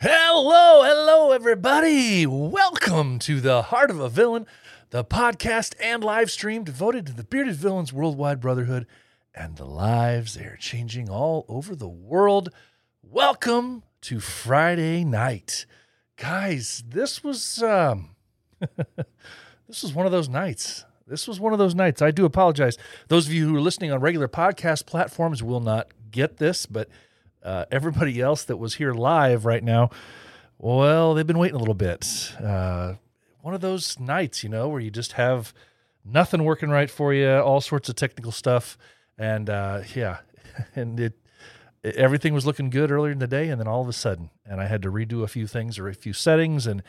Hello, hello, everybody. Welcome to the Heart of a Villain, the podcast and live stream devoted to the bearded villains worldwide brotherhood and the lives they are changing all over the world. Welcome to Friday night, guys. This was um, this was one of those nights. This was one of those nights. I do apologize. Those of you who are listening on regular podcast platforms will not get this, but uh, everybody else that was here live right now, well, they've been waiting a little bit. Uh, one of those nights, you know, where you just have nothing working right for you, all sorts of technical stuff, and uh, yeah, and it everything was looking good earlier in the day, and then all of a sudden, and I had to redo a few things or a few settings, and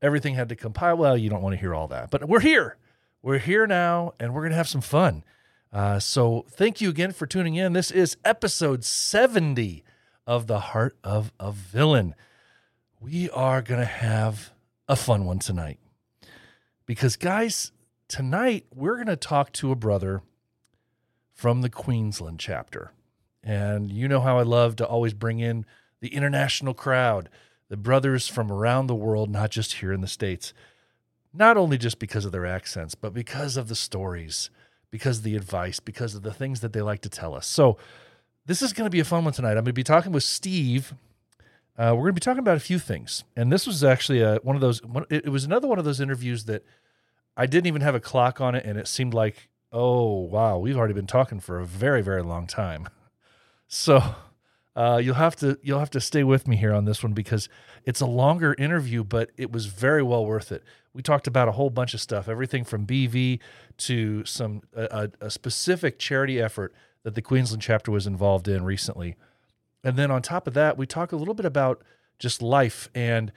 everything had to compile. Well, you don't want to hear all that, but we're here. We're here now, and we're gonna have some fun. Uh, so thank you again for tuning in. This is episode 70 of the Heart of a Villain. We are gonna have a fun one tonight because, guys, tonight we're gonna talk to a brother from the Queensland chapter. And you know how I love to always bring in the international crowd, the brothers from around the world, not just here in the States. Not only just because of their accents, but because of the stories, because of the advice, because of the things that they like to tell us. So, this is going to be a fun one tonight. I'm going to be talking with Steve. Uh, we're going to be talking about a few things. And this was actually a, one of those, it was another one of those interviews that I didn't even have a clock on it. And it seemed like, oh, wow, we've already been talking for a very, very long time. So uh, you'll have to you'll have to stay with me here on this one because it's a longer interview, but it was very well worth it. We talked about a whole bunch of stuff, everything from BV to some a, a specific charity effort that the Queensland chapter was involved in recently, and then on top of that, we talk a little bit about just life and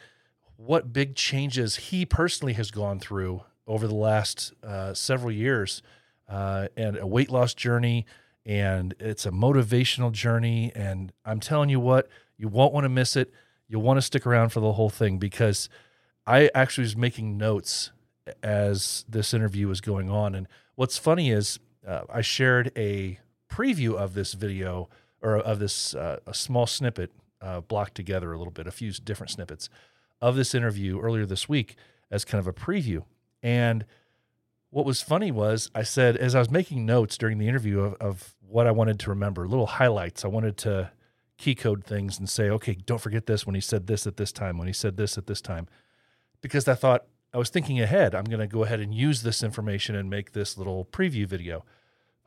what big changes he personally has gone through over the last uh, several years, uh, and a weight loss journey and it's a motivational journey. And I'm telling you what, you won't want to miss it. You'll want to stick around for the whole thing because I actually was making notes as this interview was going on. And what's funny is uh, I shared a preview of this video or of this uh, a small snippet uh, blocked together a little bit, a few different snippets of this interview earlier this week as kind of a preview. And what was funny was I said as I was making notes during the interview of, of what I wanted to remember, little highlights. I wanted to key code things and say, okay, don't forget this when he said this at this time, when he said this at this time, because I thought I was thinking ahead. I'm going to go ahead and use this information and make this little preview video.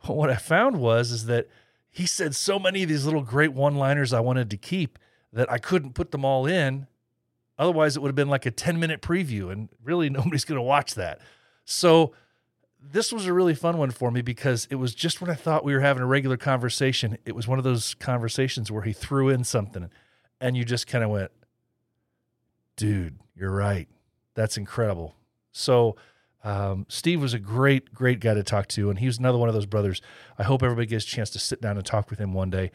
But what I found was is that he said so many of these little great one-liners I wanted to keep that I couldn't put them all in. Otherwise, it would have been like a 10 minute preview, and really nobody's going to watch that. So this was a really fun one for me because it was just when I thought we were having a regular conversation. It was one of those conversations where he threw in something and you just kind of went, dude, you're right. That's incredible. So, um, Steve was a great, great guy to talk to. And he was another one of those brothers. I hope everybody gets a chance to sit down and talk with him one day.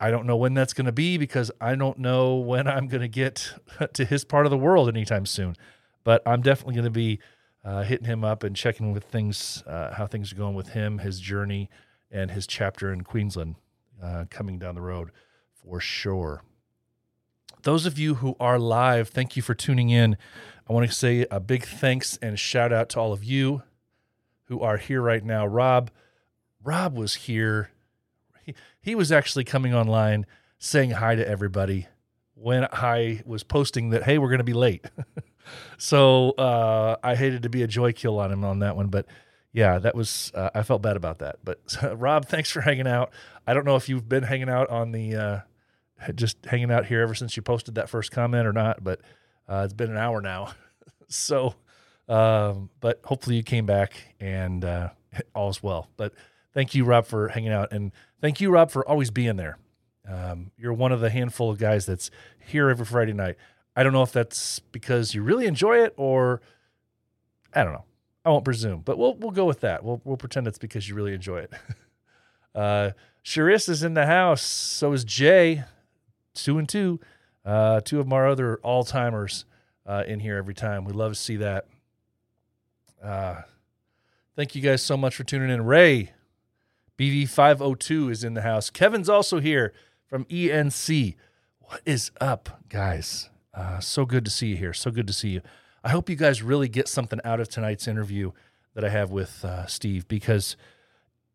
I don't know when that's going to be because I don't know when I'm going to get to his part of the world anytime soon. But I'm definitely going to be uh, hitting him up and checking with things, uh, how things are going with him, his journey, and his chapter in Queensland uh, coming down the road for sure. Those of you who are live, thank you for tuning in. I want to say a big thanks and shout out to all of you who are here right now. Rob, Rob was here. He, he was actually coming online saying hi to everybody when I was posting that, hey, we're going to be late. so uh, I hated to be a joy kill on him on that one, but yeah, that was uh, I felt bad about that. But Rob, thanks for hanging out. I don't know if you've been hanging out on the uh, just hanging out here ever since you posted that first comment or not, but uh, it's been an hour now. so, um, but hopefully you came back and uh, all's well. But thank you, Rob, for hanging out, and thank you, Rob, for always being there. Um, you're one of the handful of guys that's here every Friday night. I don't know if that's because you really enjoy it or I don't know. I won't presume, but we'll we'll go with that. We'll we'll pretend it's because you really enjoy it. uh is in the house. So is Jay. Two and two. Uh, two of our other all timers uh, in here every time. We love to see that. Uh, thank you guys so much for tuning in. Ray, BV502 is in the house. Kevin's also here from ENC. What is up, guys? Uh, so good to see you here. So good to see you. I hope you guys really get something out of tonight's interview that I have with uh, Steve because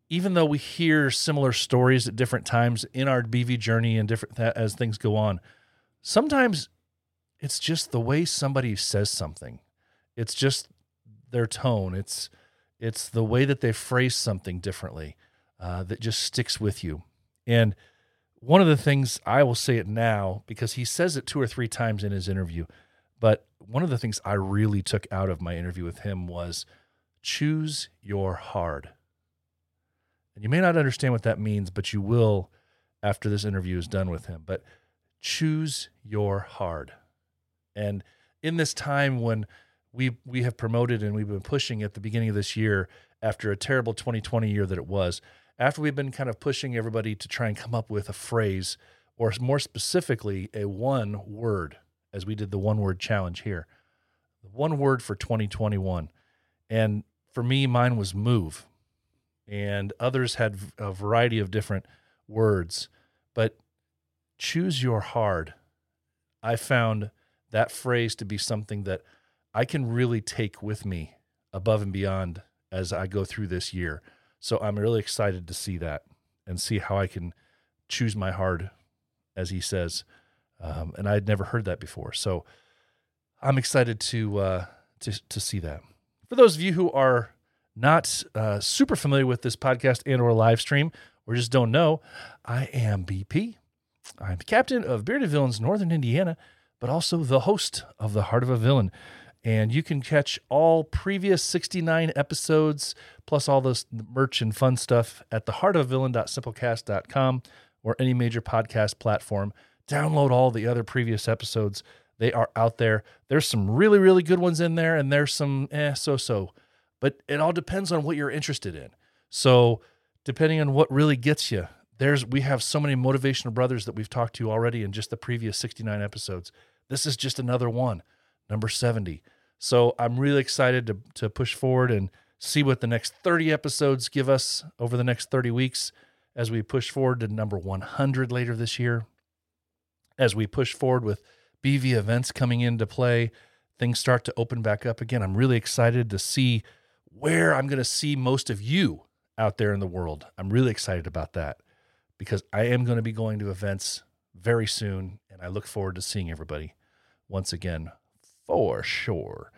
even though we hear similar stories at different times in our BV journey and different th- as things go on, sometimes it's just the way somebody says something. It's just their tone. It's it's the way that they phrase something differently uh, that just sticks with you. And one of the things I will say it now because he says it two or three times in his interview, but one of the things I really took out of my interview with him was choose your hard. And you may not understand what that means, but you will after this interview is done with him. But choose your hard. And in this time when we we have promoted and we've been pushing at the beginning of this year after a terrible 2020 year that it was, after we've been kind of pushing everybody to try and come up with a phrase or more specifically a one word as we did the one word challenge here. The one word for 2021. And for me mine was move. And others had a variety of different words, but choose your hard. I found that phrase to be something that I can really take with me above and beyond as I go through this year. So I'm really excited to see that and see how I can choose my hard, as he says. Um, and I had never heard that before. So I'm excited to, uh, to, to see that. For those of you who are not uh, super familiar with this podcast and or live stream or just don't know, I am BP. I'm the captain of Bearded Villains Northern Indiana, but also the host of The Heart of a Villain. And you can catch all previous 69 episodes, plus all this merch and fun stuff at theheartofavillain.simplecast.com or any major podcast platform. Download all the other previous episodes. They are out there. There's some really, really good ones in there, and there's some eh, so so. But it all depends on what you're interested in. So, depending on what really gets you, there's we have so many motivational brothers that we've talked to already in just the previous 69 episodes. This is just another one, number 70. So I'm really excited to to push forward and see what the next 30 episodes give us over the next 30 weeks as we push forward to number 100 later this year. As we push forward with BV events coming into play, things start to open back up again. I'm really excited to see where I'm going to see most of you out there in the world. I'm really excited about that because I am going to be going to events very soon and I look forward to seeing everybody once again for sure.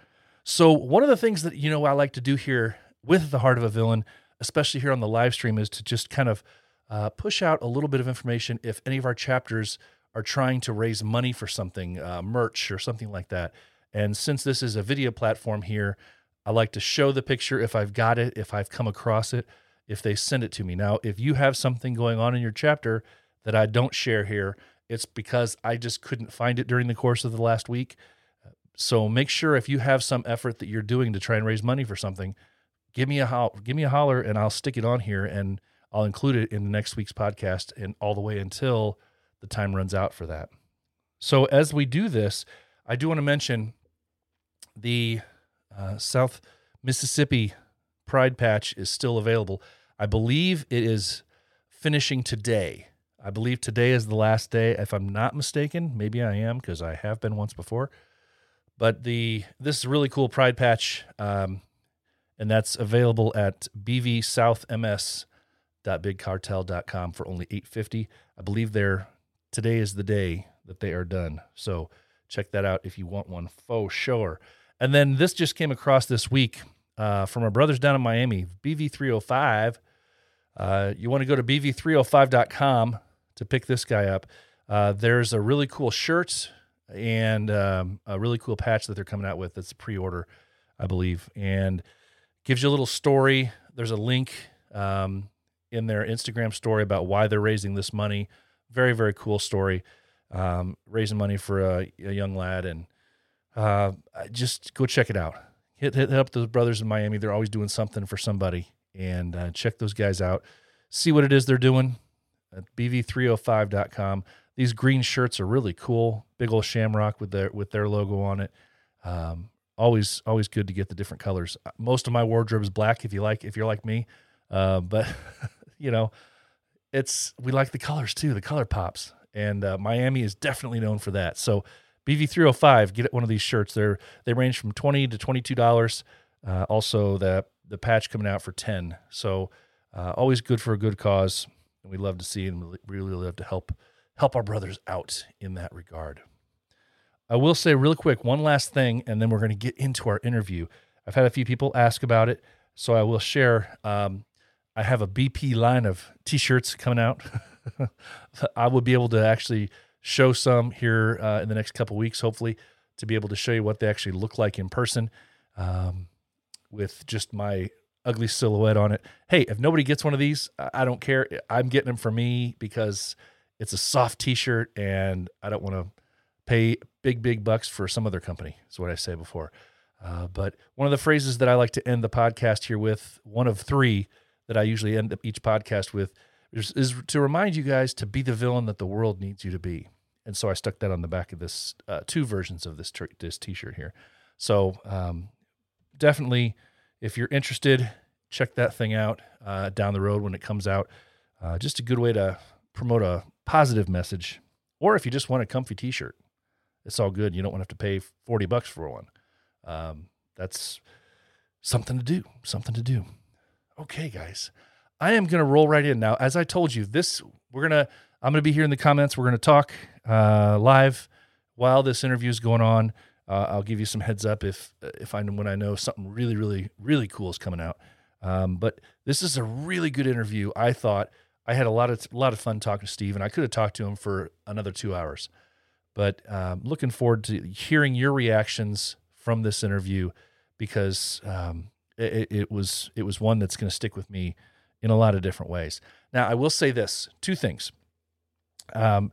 So, one of the things that you know I like to do here with the Heart of a Villain, especially here on the live stream, is to just kind of uh, push out a little bit of information if any of our chapters are trying to raise money for something, uh, merch or something like that. And since this is a video platform here, I like to show the picture if I've got it, if I've come across it, if they send it to me. Now, if you have something going on in your chapter that I don't share here, it's because I just couldn't find it during the course of the last week. So make sure if you have some effort that you're doing to try and raise money for something, give me a ho- give me a holler and I'll stick it on here and I'll include it in the next week's podcast and all the way until the time runs out for that. So as we do this, I do want to mention the uh, South Mississippi Pride Patch is still available. I believe it is finishing today. I believe today is the last day, if I'm not mistaken. Maybe I am because I have been once before. But the this is a really cool Pride Patch, um, and that's available at bvsouthms.bigcartel.com for only 850. I believe they're today is the day that they are done. So check that out if you want one for sure. And then this just came across this week uh, from our brothers down in Miami, BV305. Uh, you want to go to bv305.com to pick this guy up. Uh, there's a really cool shirt and um, a really cool patch that they're coming out with. That's a pre-order, I believe, and gives you a little story. There's a link um, in their Instagram story about why they're raising this money. Very very cool story, um, raising money for a, a young lad, and uh, just go check it out. Hit, hit up those brothers in Miami. They're always doing something for somebody, and uh, check those guys out. See what it is they're doing at bv305.com. These green shirts are really cool. Big old shamrock with their with their logo on it. Um, always always good to get the different colors. Most of my wardrobe is black if you like if you're like me, uh, but you know it's we like the colors too. The color pops, and uh, Miami is definitely known for that. So BV305, get one of these shirts. They're they range from twenty to twenty two dollars. Uh, also, the the patch coming out for ten. So uh, always good for a good cause, and we love to see and really love to help help our brothers out in that regard. I will say real quick one last thing, and then we're going to get into our interview. I've had a few people ask about it, so I will share. Um, I have a BP line of T-shirts coming out. I will be able to actually show some here uh, in the next couple weeks, hopefully, to be able to show you what they actually look like in person, um, with just my ugly silhouette on it. Hey, if nobody gets one of these, I don't care. I'm getting them for me because it's a soft T-shirt, and I don't want to pay big, big bucks for some other company. Is what I say before. Uh, but one of the phrases that I like to end the podcast here with, one of three that I usually end each podcast with, is, is to remind you guys to be the villain that the world needs you to be. And so I stuck that on the back of this, uh, two versions of this this T-shirt here. So um, definitely, if you're interested, check that thing out uh, down the road when it comes out. Uh, just a good way to promote a positive message, or if you just want a comfy T-shirt, it's all good. You don't want to have to pay forty bucks for one. Um, that's something to do. Something to do. Okay, guys, I am gonna roll right in now. As I told you, this we're gonna. I'm gonna be here in the comments. We're gonna talk uh, live while this interview is going on. Uh, I'll give you some heads up if if I when I know something really really really cool is coming out. Um, but this is a really good interview. I thought I had a lot of a lot of fun talking to Steve, and I could have talked to him for another two hours. But um, looking forward to hearing your reactions from this interview because um, it, it was it was one that's going to stick with me in a lot of different ways. Now, I will say this: two things. Um,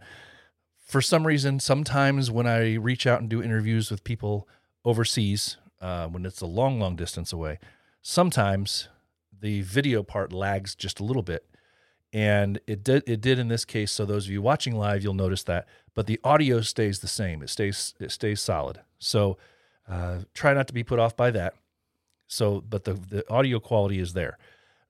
for some reason, sometimes when I reach out and do interviews with people overseas, uh, when it's a long, long distance away, sometimes the video part lags just a little bit and it did it did in this case so those of you watching live you'll notice that but the audio stays the same. It stays it stays solid. So uh, try not to be put off by that. So but the the audio quality is there.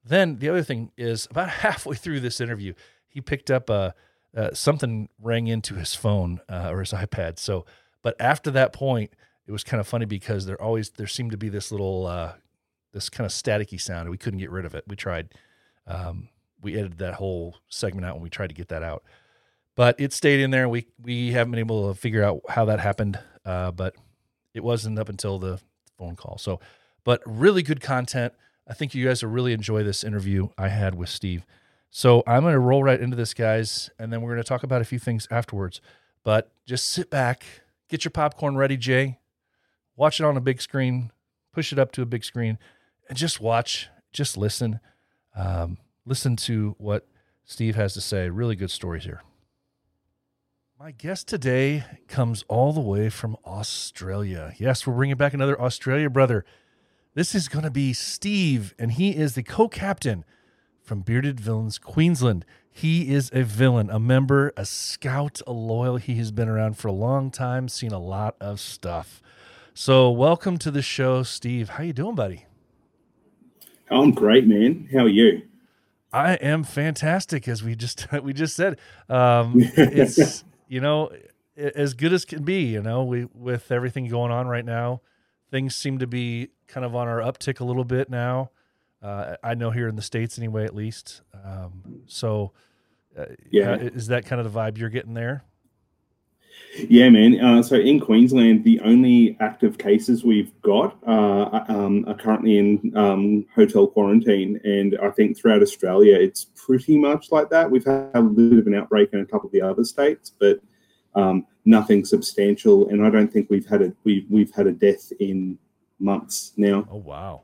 Then the other thing is about halfway through this interview he picked up a uh, something rang into his phone uh, or his ipad. So but after that point it was kind of funny because there always there seemed to be this little uh, this kind of staticky sound and we couldn't get rid of it. We tried um, we edited that whole segment out when we tried to get that out. But it stayed in there. We we haven't been able to figure out how that happened. Uh, but it wasn't up until the phone call. So, but really good content. I think you guys will really enjoy this interview I had with Steve. So I'm going to roll right into this, guys, and then we're going to talk about a few things afterwards. But just sit back, get your popcorn ready, Jay. Watch it on a big screen, push it up to a big screen, and just watch, just listen. Um, listen to what Steve has to say. Really good stories here. My guest today comes all the way from Australia. Yes, we're bringing back another Australia brother. This is going to be Steve, and he is the co captain from Bearded Villains Queensland. He is a villain, a member, a scout, a loyal. He has been around for a long time, seen a lot of stuff. So, welcome to the show, Steve. How you doing, buddy? I'm great, man. How are you? I am fantastic, as we just we just said. Um, it's you know as good as can be. You know, we with everything going on right now, things seem to be kind of on our uptick a little bit now. Uh, I know here in the states, anyway, at least. Um, so, uh, Yeah. is that kind of the vibe you're getting there? Yeah, man. Uh, so in Queensland, the only active cases we've got uh, um, are currently in um, hotel quarantine, and I think throughout Australia, it's pretty much like that. We've had a little bit of an outbreak in a couple of the other states, but um, nothing substantial. And I don't think we've had a we, we've had a death in months now. Oh wow,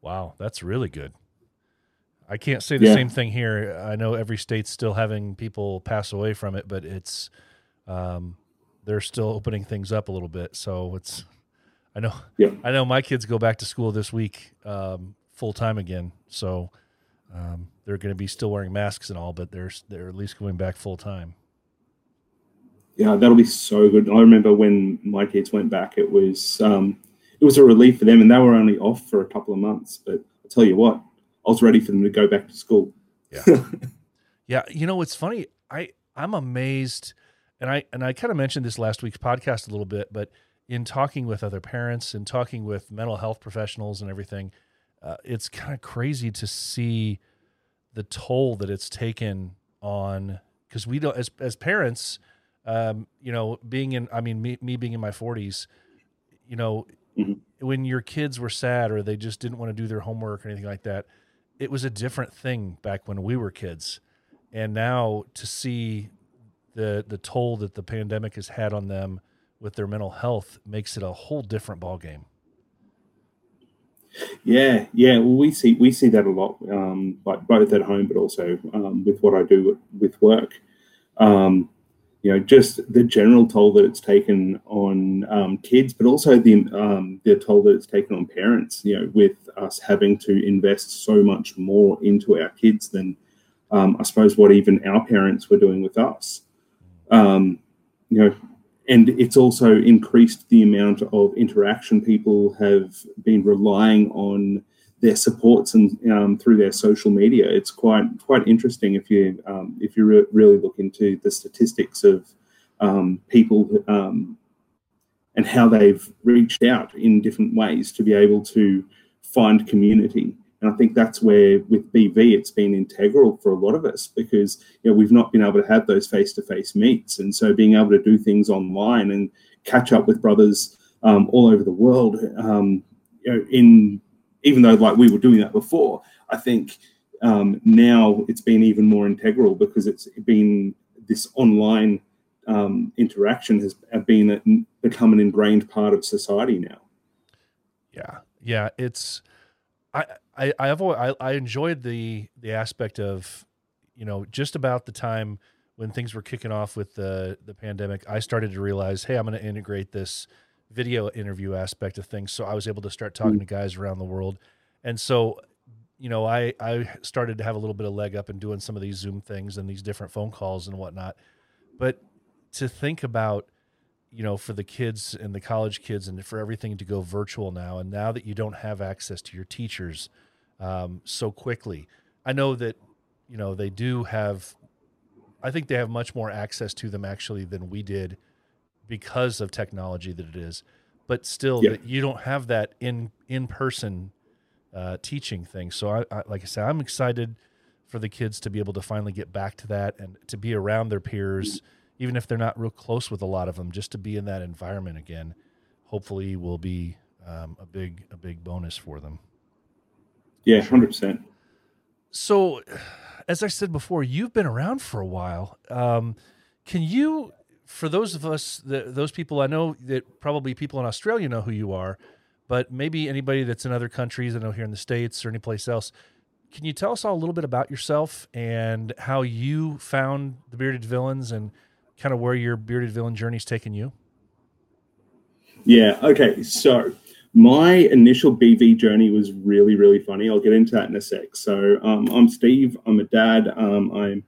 wow, that's really good. I can't say the Yeah. same thing here. I know every state's still having people pass away from it, but it's um, they're still opening things up a little bit. So it's I know Yeah. I know my kids go back to school this week um, full time again. So um, they're going to be still wearing masks and all, but they're they're at least going back full time. yeah, that'll be so good. I remember when my kids went back, it was um, it was a relief for them, and they were only off for a couple of months. But I tell you what, I was ready for them to go back to school. Yeah, yeah. You know, it's funny. I I'm amazed, and I and I kind of mentioned this last week's podcast a little bit, but in talking with other parents and talking with mental health professionals and everything, uh, it's kind of crazy to see the toll that it's taken on because we don't as as parents um, you know being in i mean me, me being in my 40s you know Mhm. when your kids were sad or they just didn't want to do their homework or anything like that it was a different thing back when we were kids and now to see the the toll that the pandemic has had on them with their mental health makes it a whole different ballgame Yeah, yeah. Well, we see we see that a lot, um, like both at home, but also um, with what I do with work. Um, you know, just the general toll that it's taken on um, kids, but also the um, the toll that it's taken on parents. You know, with us having to invest so much more into our kids than um, I suppose what even our parents were doing with us. Um, you know, and it's also increased the amount of interaction people have been relying on their supports and um, through their social media. It's quite quite interesting if you um, if you re- really look into the statistics of um, people um, and how they've reached out in different ways to be able to find community. And I think that's where with BV it's been integral for a lot of us because you know we've not been able to have those face to face meets, and so being able to do things online and catch up with brothers um, all over the world, um, you know, in even though like we were doing that before, I think um, now it's been even more integral because it's been this online um, interaction has been a, become an ingrained part of society now. Yeah, yeah. It's I I I've I I enjoyed the the aspect of you know just about the time when things were kicking off with the the pandemic. I started to realize, hey, I'm going to integrate this video interview aspect of things. So I was able to start talking mm-hmm. to guys around the world, and so you know I I started to have a little bit of leg up in doing some of these Zoom things and these different phone calls and whatnot. But to think about you know, for the kids and the college kids and for everything to go virtual now. And now that you don't have access to your teachers um, so quickly, I know that, you know, they do have, I think they have much more access to them actually than we did because of technology that it is. But still, that you don't have that in in person uh, teaching thing. So, I, I like I said, I'm excited for the kids to be able to finally get back to that and to be around their peers even if they're not real close with a lot of them, just to be in that environment again, hopefully will be um, a big a big bonus for them. Yeah, hundred percent. So, as I said before, you've been around for a while. Um, can you, for those of us, the, those people I know that probably people in Australia know who you are, but maybe anybody that's in other countries, I know here in the states or any place else. Can you tell us all a little bit about yourself and how you found the Bearded Villains and kind of where your Bearded Villain journey's taken you? Yeah. Okay. So my initial BV journey was really, really funny. I'll get into that in a sec. So um, I'm Steve. I'm a dad. Um, I'm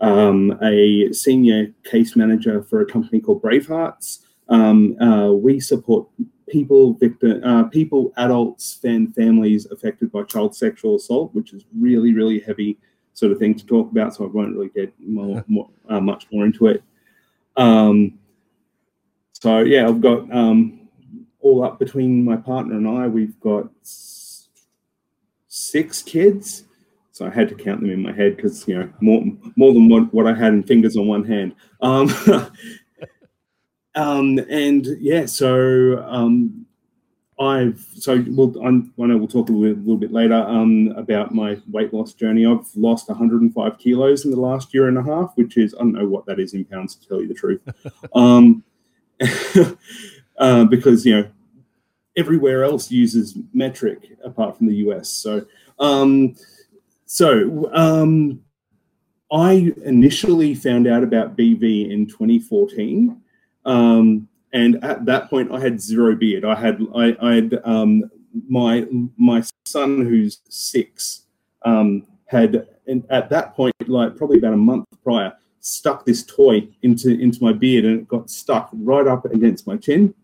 um, a senior case manager for a company called Bravehearts. Um, uh, we support people, victim, uh, people, adults, and families affected by child sexual assault, which is really, really heavy sort of thing to talk about. So I won't really get more, more uh, much more into it. Um, so yeah, I've got um, all up between my partner and I. We've got six kids. So I had to count them in my head because you know more more than what, what I had in fingers on one hand. Um, um, and yeah, so um, I've so we'll I'm, I know we'll talk a little, little bit later um, about my weight loss journey. I've lost 105 kilos in the last year and a half, which is I don't know what that is in pounds to tell you the truth, um, uh, because you know everywhere else uses metric apart from the US. So um, so um, I initially found out about BV in 2014. Um, and at that point, I had zero beard. I had I, I had um, my my son, who's six, um, had and at that point, like probably about a month prior, stuck this toy into into my beard, and it got stuck right up against my chin,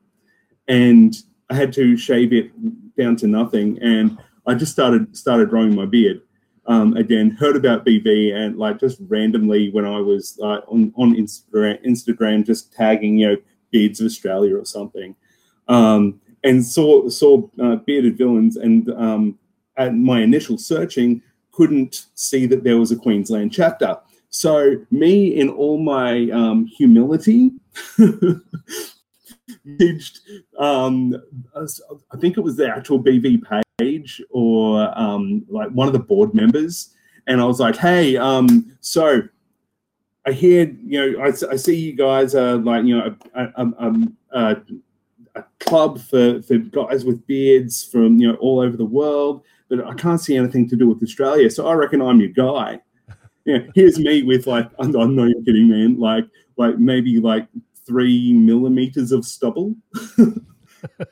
and I had to shave it down to nothing, and I just started started growing my beard. Um, again, heard about BV and like just randomly when I was uh, on on Instagram, Instagram just tagging you know beards of Australia or something, um, and saw saw uh, bearded villains and um, at my initial searching couldn't see that there was a Queensland chapter. So me, in all my um, um, I think it was the actual BV page or um, like one of the board members, and I was like, "Hey, um, so I hear you know I, I see you guys are like you know a, a, a, a club for for guys with beards from you know all over the world." but I can't see anything to do with Australia. So I reckon I'm your guy. Yeah, here's me with like I'm, I'm not even kidding, man. Like like maybe like three millimeters of stubble. and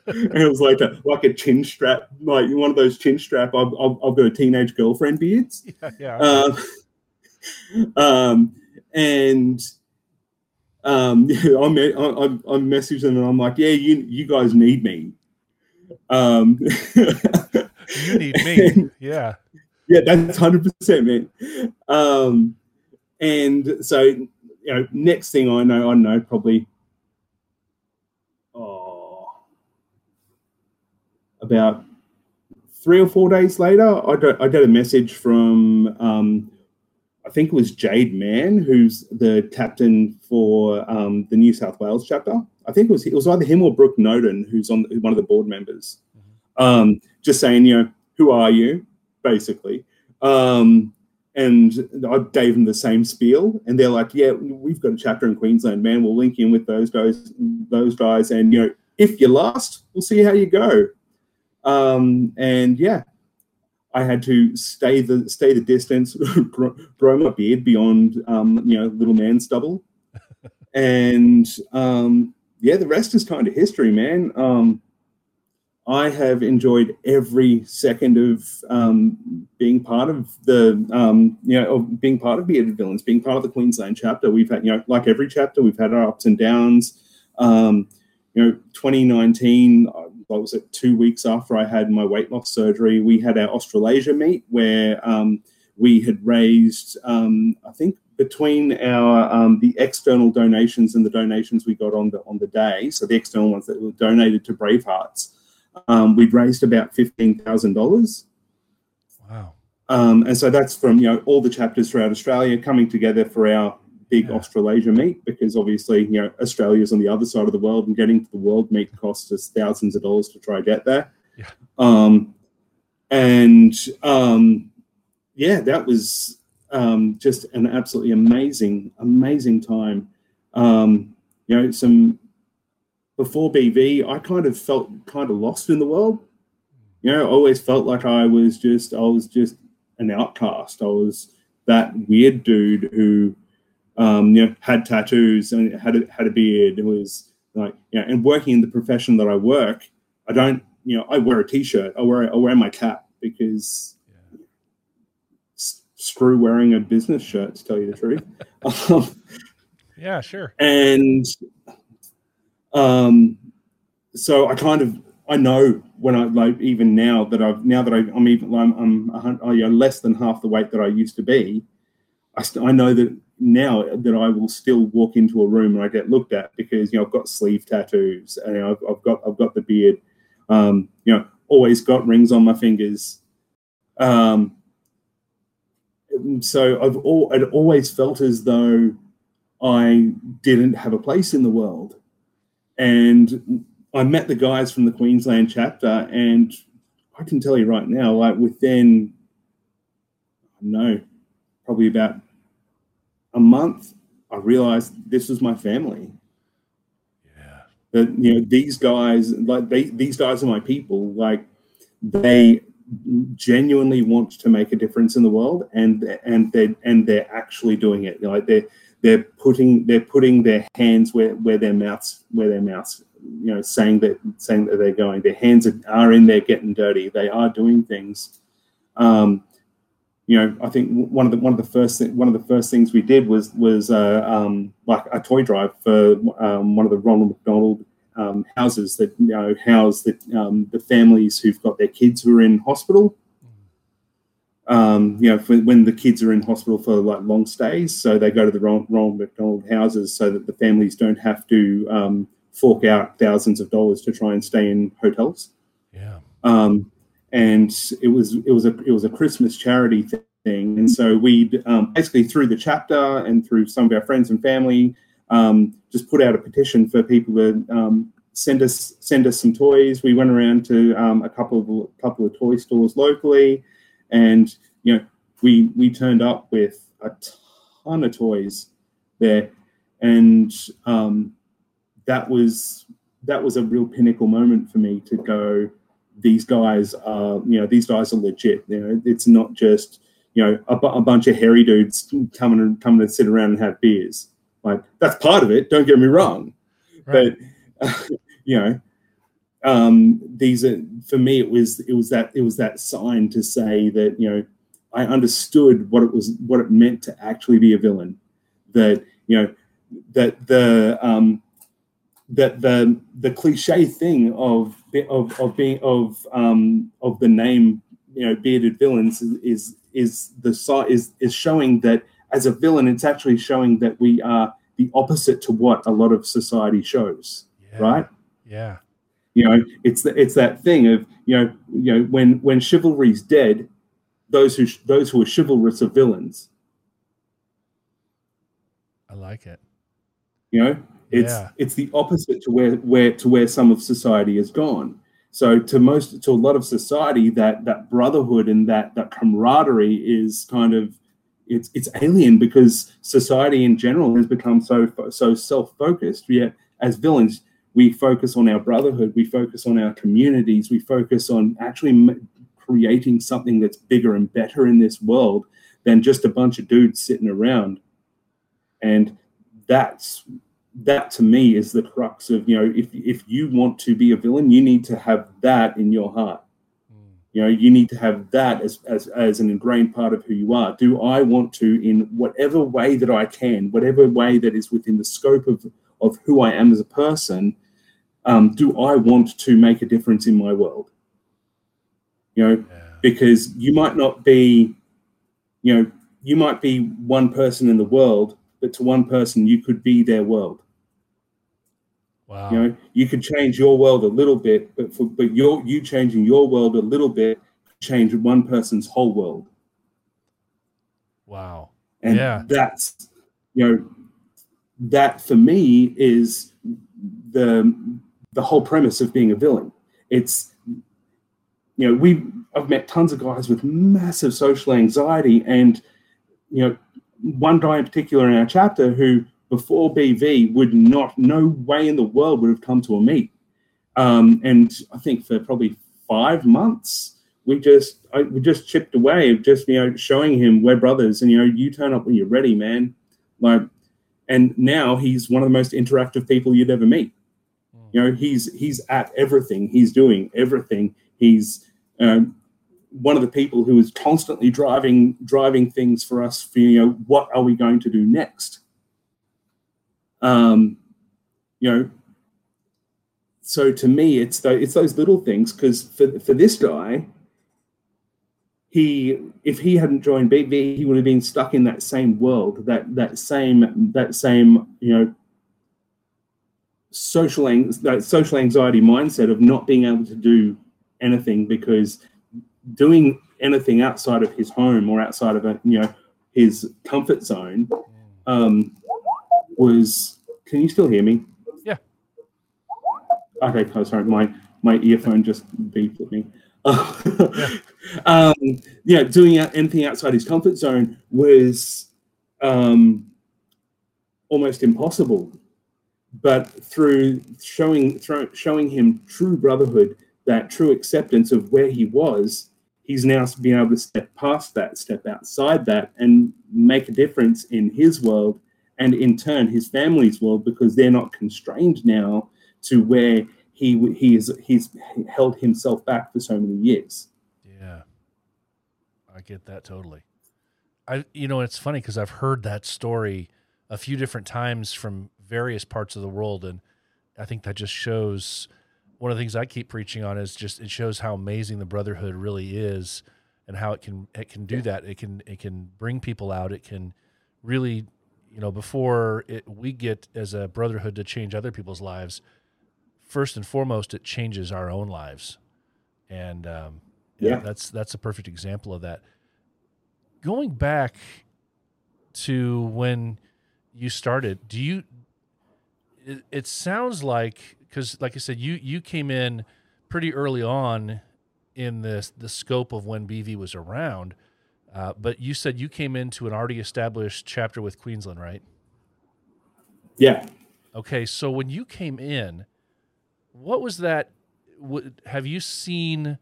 it was like a like a chin strap, like one of those chin strap. I've, I've, I've got a teenage girlfriend beards. Yeah, yeah. Um, um, and um, yeah, I, me- I, I, I messaged them and I'm like, yeah, you you guys need me. Um, you need me. Yeah. Yeah, that's hundred percent, man. Um, and so you know, next thing I know, I know probably oh, about three or four days later, I got, I got a message from um, I think it was Jade Mann, who's the captain for um, the New South Wales chapter. I think it was it was either him or Brooke Noden, who's on one of the board members. Um, just saying, you know, who are you, basically. Um, and I gave them the same spiel, and they're like, "Yeah, we've got a chapter in Queensland, man. We'll link in with those guys, those guys, and you know, if you're last, we'll see how you go." Um, and yeah, I had to stay the stay the distance, grow, grow my beard beyond um, you know little man stubble, and um, yeah, the rest is kind of history, man. Um, I have enjoyed every second of um, being part of the, um, you know, of being part of Bearded Villains, being part of the Queensland chapter. We've had, you know, like every chapter, we've had our ups and downs. Um, you know, 2019, what was it, two weeks after I had my weight loss surgery, we had our Australasia meet where um, we had raised, um, I think, between our um, the external donations and the donations we got on the on the day, so the external ones that were donated to Bravehearts um, we've raised about fifteen thousand dollars. Wow. Um, and so that's from you know all the chapters throughout Australia coming together for our big Yeah. Australasia meet because obviously you know Australia's on the other side of the world and getting to the world meet costs us thousands of dollars to try to get there. Yeah. Um, and um, yeah, that was um, just an absolutely amazing, amazing time. Um, you know, some before BV, I kind of felt kind of lost in the world. You know, I always felt like I was just, I was just an outcast. I was that weird dude who, um, you know, had tattoos and had a, had a beard. It was like, you know, and working in the profession that I work, I don't, you know, I wear a t-shirt. I wear, I wear my cap because s- screw wearing a business shirt. To tell you the truth. um, Yeah, sure. and um so i kind of i know when i like even now that i've now that I, i'm even i'm, I'm a hun- oh, less than half the weight that i used to be I, st- I know that now that i will still walk into a room and i get looked at because you know i've got sleeve tattoos and i've, I've got i've got the beard. Um you know always got rings on my fingers. Um so i've all it always felt as though i didn't have a place in the world and I met the guys from the Queensland chapter, and I can tell you right now, like within, I don't know, probably about a month, I realized this was my family. Yeah. That you know these guys, like they, these guys are my people. Like they genuinely want to make a difference in the world, and and they and they're actually doing it. Like they're they're putting they're putting their hands where, where their mouths where their mouths you know saying that saying that they're going. Their hands are, in there getting dirty. They are doing things. Um, you know, I think one of the one of the first one of the first things we did was was uh, um, like a toy drive for um, one of the Ronald McDonald um, houses that you know house the um, the families who've got their kids who are in hospital. Um, you know, for, when the kids are in hospital for like long stays, so they go to the Ronald, McDonald houses so that the families don't have to um, fork out thousands of dollars to try and stay in hotels. Yeah. Um, and it was it was a it was a Christmas charity thing, and so we um, basically through the chapter and through some of our friends and family um, just put out a petition for people to um, send us send us some toys. We went around to um, a couple of couple of toy stores locally, and you know we we turned up with a ton of toys there, and um, that was that was a real pinnacle moment for me to go these guys are you know these guys are legit. You know it's not just you know a, bu- a bunch of hairy dudes coming and coming to sit around and have beers. Like that's part of it don't get me wrong. Right. but you know um these are for me it was it was that it was that sign to say that you know i understood what it was what it meant to actually be a villain that you know that the um that the the cliche thing of of of being of um of the name you know bearded villains is is, is the is is showing that as a villain it's actually showing that we are the opposite to what a lot of society shows yeah. right Yeah. You know it's the, it's that thing of you know you know when when chivalry's dead those who those who are chivalrous are villains I like it. you know it's Yeah. it's the opposite to where where to where some of society has gone so to most to a lot of society that that brotherhood and that that camaraderie is kind of it's it's alien because society in general has become so so self-focused yet as villains we focus on our brotherhood we focus on our communities we focus on actually m- creating something that's bigger and better in this world than just a bunch of dudes sitting around. And that's that to me is the crux of you know if if you want to be a villain you need to have that in your heart. Mm. you know you need to have that as as, as an ingrained part of who you are. Do i want to in whatever way that i can whatever way that is within the scope of of who i am as a person um, do i want to make a difference in my world you know Yeah. because you might not be you know you might be one person in the world but to one person you could be their world Wow. you know you could change your world a little bit but for but your you changing your world a little bit change one person's whole world wow. and Yeah. that's you know that for me is the the whole premise of being a villain. It's you know we i've met tons of guys with massive social anxiety and you know one guy in particular in our chapter who before bv would not no way in the world would have come to a meet. Um, and i think for probably five months we just I, we just chipped away of just you know showing him we're brothers and you know you turn up when you're ready man. Like and now he's one of the most interactive people you'd ever meet. You know he's he's at everything. He's doing everything. He's um, one of the people who is constantly driving driving things for us for you know what are we going to do next? Um you know so to me it's the, it's those little things because for, for this guy he if he hadn't joined BV, he would have been stuck in that same world, that that same that same you know social that social anxiety mindset of not being able to do anything because doing anything outside of his home or outside of a, you know his comfort zone um, was. Can you still hear me? Yeah. Okay, oh, sorry, my my earphone just beeped at me. um, yeah, doing anything outside his comfort zone was um, almost impossible. But through showing showing him true brotherhood, that true acceptance of where he was, he's now been able to step past that, step outside that, and make a difference in his world and in turn his family's world because they're not constrained now to where he he is he's held himself back for so many years. Yeah. I get that totally. I you know it's funny because I've heard that story a few different times from various parts of the world, and I think that just shows one of the things I keep preaching on is just it shows how amazing the brotherhood really is, and how it can it can do that. It can it can bring people out. It can really you know before it, we get as a brotherhood to change other people's lives. First and foremost, it changes our own lives, and um, Yeah. that's that's a perfect example of that. Going back to when you started, do you? It, it sounds like because, like I said, you you came in pretty early on in the the scope of when BV was around, uh, but you said you came into an already established chapter with Queensland, right? Yeah. Okay, so when you came in, what was that? w- Have you seen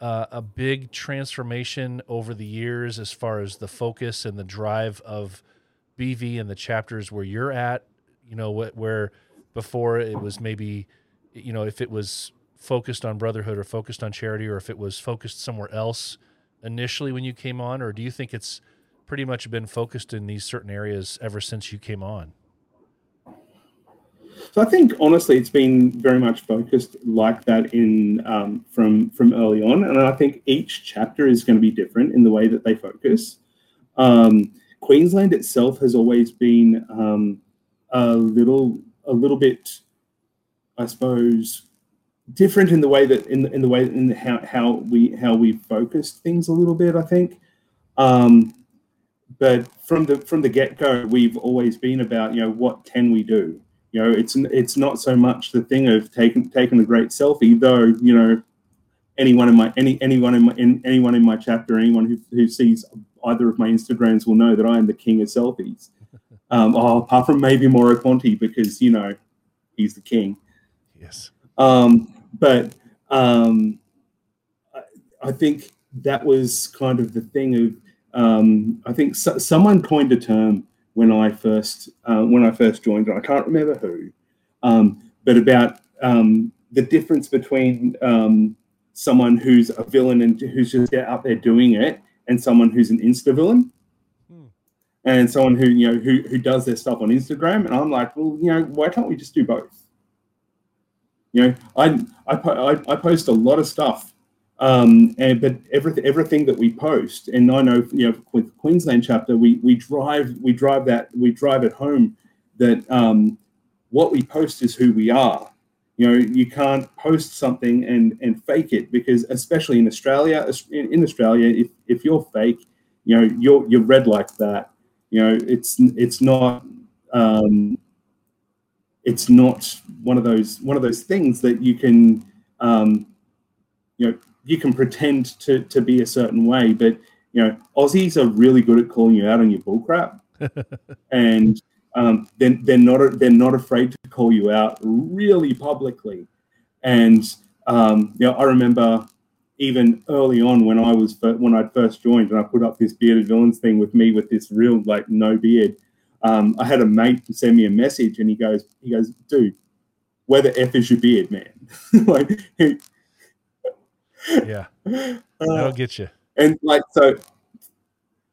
uh, a big transformation over the years as far as the focus and the drive of BV and the chapters where you're at? You know, wh- where before it was maybe, you know, if it was focused on brotherhood or focused on charity or if it was focused somewhere else initially when you came on, or do you think it's pretty much been focused in these certain areas ever since you came on? So I think honestly, it's been very much focused like that in um, from from early on, and I think each chapter is going to be different in the way that they focus. Um, Queensland itself has always been um, a little a little bit, I suppose, different in the way that in the, in the way in how how we how we focused things a little bit. I think. Um, but from the from the get go, we've always been about you know what can we do, you know, it's it's not so much the thing of taking taking a great selfie, though. You know, anyone in my any anyone in my in, anyone in my chapter, anyone who, who sees either of my Instagrams will know that I am the king of selfies. Um, oh, apart from maybe Mauro Conti, because you know he's the king. Yes. Um, but um, I, I think that was kind of the thing of um, I think so, someone coined a term when I first uh, when I first joined. I can't remember who, um, but about um, the difference between um, someone who's a villain and who's just out there doing it, and someone who's an insta villain. And someone who you know who, who does their stuff on Instagram, and I'm like, well, you know, why can't we just do both? You know, I I, I, I post a lot of stuff, um, and but everything everything that we post, and I know you know with Queensland chapter, we we drive we drive that we drive it home that um, what we post is who we are. You know, you can't post something and and fake it because especially in Australia, in, in Australia, if if you're fake, you know, you're you're red like that. You know, it's it's not. Um, it's not one of those one of those things that you can um, you know you can pretend to to be a certain way but you know aussies are really good at calling you out on your bullcrap and um, then they're not they're not afraid to call you out really publicly and um, you know i remember even early on when i was when i'd first joined and i put up this bearded villains thing with me with this real like no beard um, I had a mate send me a message, and he goes, he goes, dude, where the f is your beard, man? like, he- Yeah. uh, That'll get you. and like so.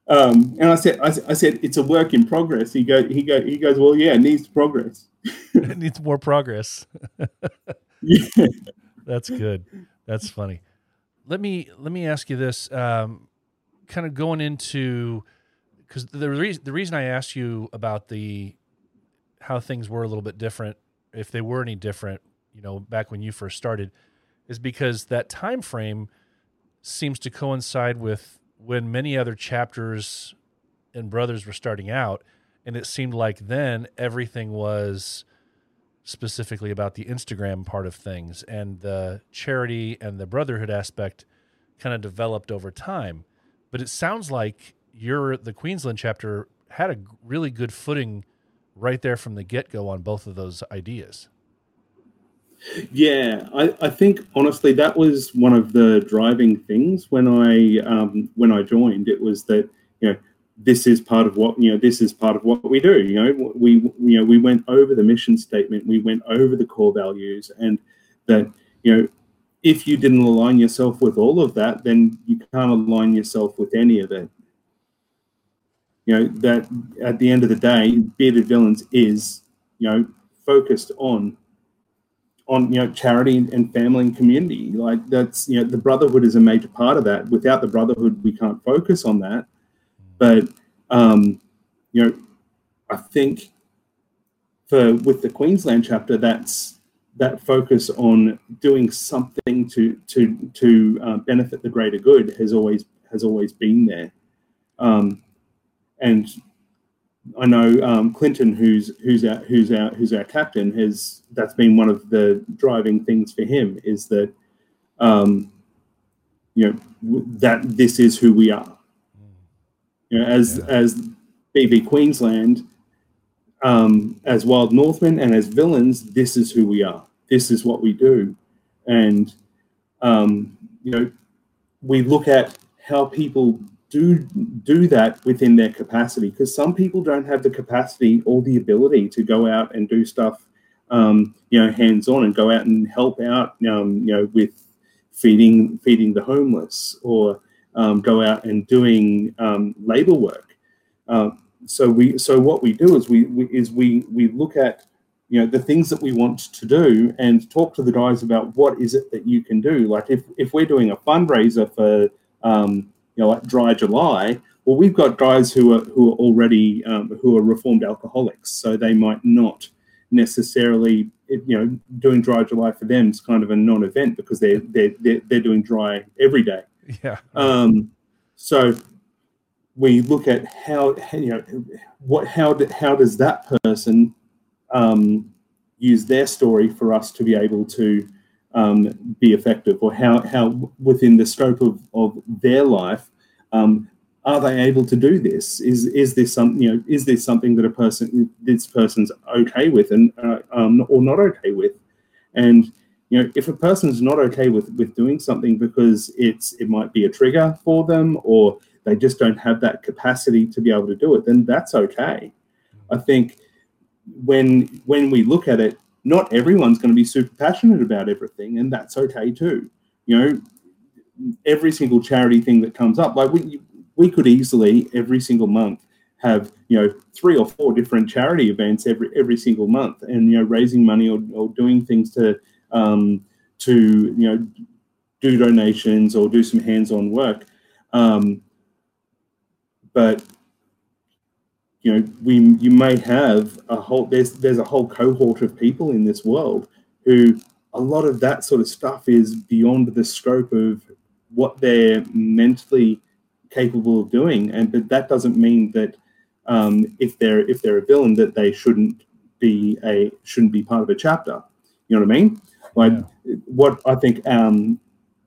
Um, and I said, I, said- I said, it's a work in progress. He go, he go, he goes, well, yeah, it needs progress. it needs more progress. Yeah. That's good. That's funny. Let me let me ask you this. Um, kind of going into because the reason the reason I asked you about the how things were a little bit different, if they were any different, you know, back when you first started, is because that time frame seems to coincide with when many other chapters and brothers were starting out, and it seemed like then everything was specifically about the Instagram part of things and the charity and the brotherhood aspect kind of developed over time. But it sounds like your the Queensland chapter had a really good footing right there from the get go on both of those ideas. Yeah, I, I think honestly that was one of the driving things when I um, when I joined. It was that you know this is part of what you know this is part of what we do. You know we you know we went over the mission statement, we went over the core values, and that you know if you didn't align yourself with all of that, then you can't align yourself with any of it. you know that at the end of the day, bearded villains is you know focused on on you know charity and family and community. Like that's you know the brotherhood is a major part of that. Without the brotherhood, we can't focus on that. But um, you know, I think for with the Queensland chapter, that's that focus on doing something to to to uh, benefit the greater good has always has always been there. Um, and I know um, Clinton, who's who's our who's our who's our captain, has that's been one of the driving things for him is that um, you know that this is who we are. You know, as Yeah. as BV Queensland, um, as Wild Northmen and as villains, this is who we are. This is what we do, and um, you know we look at how people do do that within their capacity because some people don't have the capacity or the ability to go out and do stuff um, you know hands on and go out and help out um, you know with feeding feeding the homeless or um, go out and doing um, labor work. Uh, so we so what we do is we, we is we we look at you know the things that we want to do and talk to the guys about what is it that you can do. Like if if we're doing a fundraiser for um, you know like dry july well we've got guys who are who are already um, who are reformed alcoholics. So they might not necessarily you know doing dry july for them is kind of a non-event because they're they're they're, they're doing dry every day Yeah. um, so we look at how you know what how how does that person um, use their story for us to be able to um, be effective, or how how within the scope of, of their life um, are they able to do this? Is is this some you know is this something that a person this person's okay with and uh, um, or not okay with? And you know if a person's not okay with with doing something because it's it might be a trigger for them or they just don't have that capacity to be able to do it, then that's okay. I think when when we look at it, not everyone's going to be super passionate about everything, and that's okay too. You know, every single charity thing that comes up, like we we could easily every single month have you know three or four different charity events every every single month, and you know raising money or, or doing things to um, to you know do donations or do some hands-on work. Um, but you know, we you may have a whole there's there's a whole cohort of people in this world who a lot of that sort of stuff is beyond the scope of what they're mentally capable of doing, and but that doesn't mean that um, if they're if they're a villain that they shouldn't be a shouldn't be part of a chapter. You know what I mean? Like what I think um,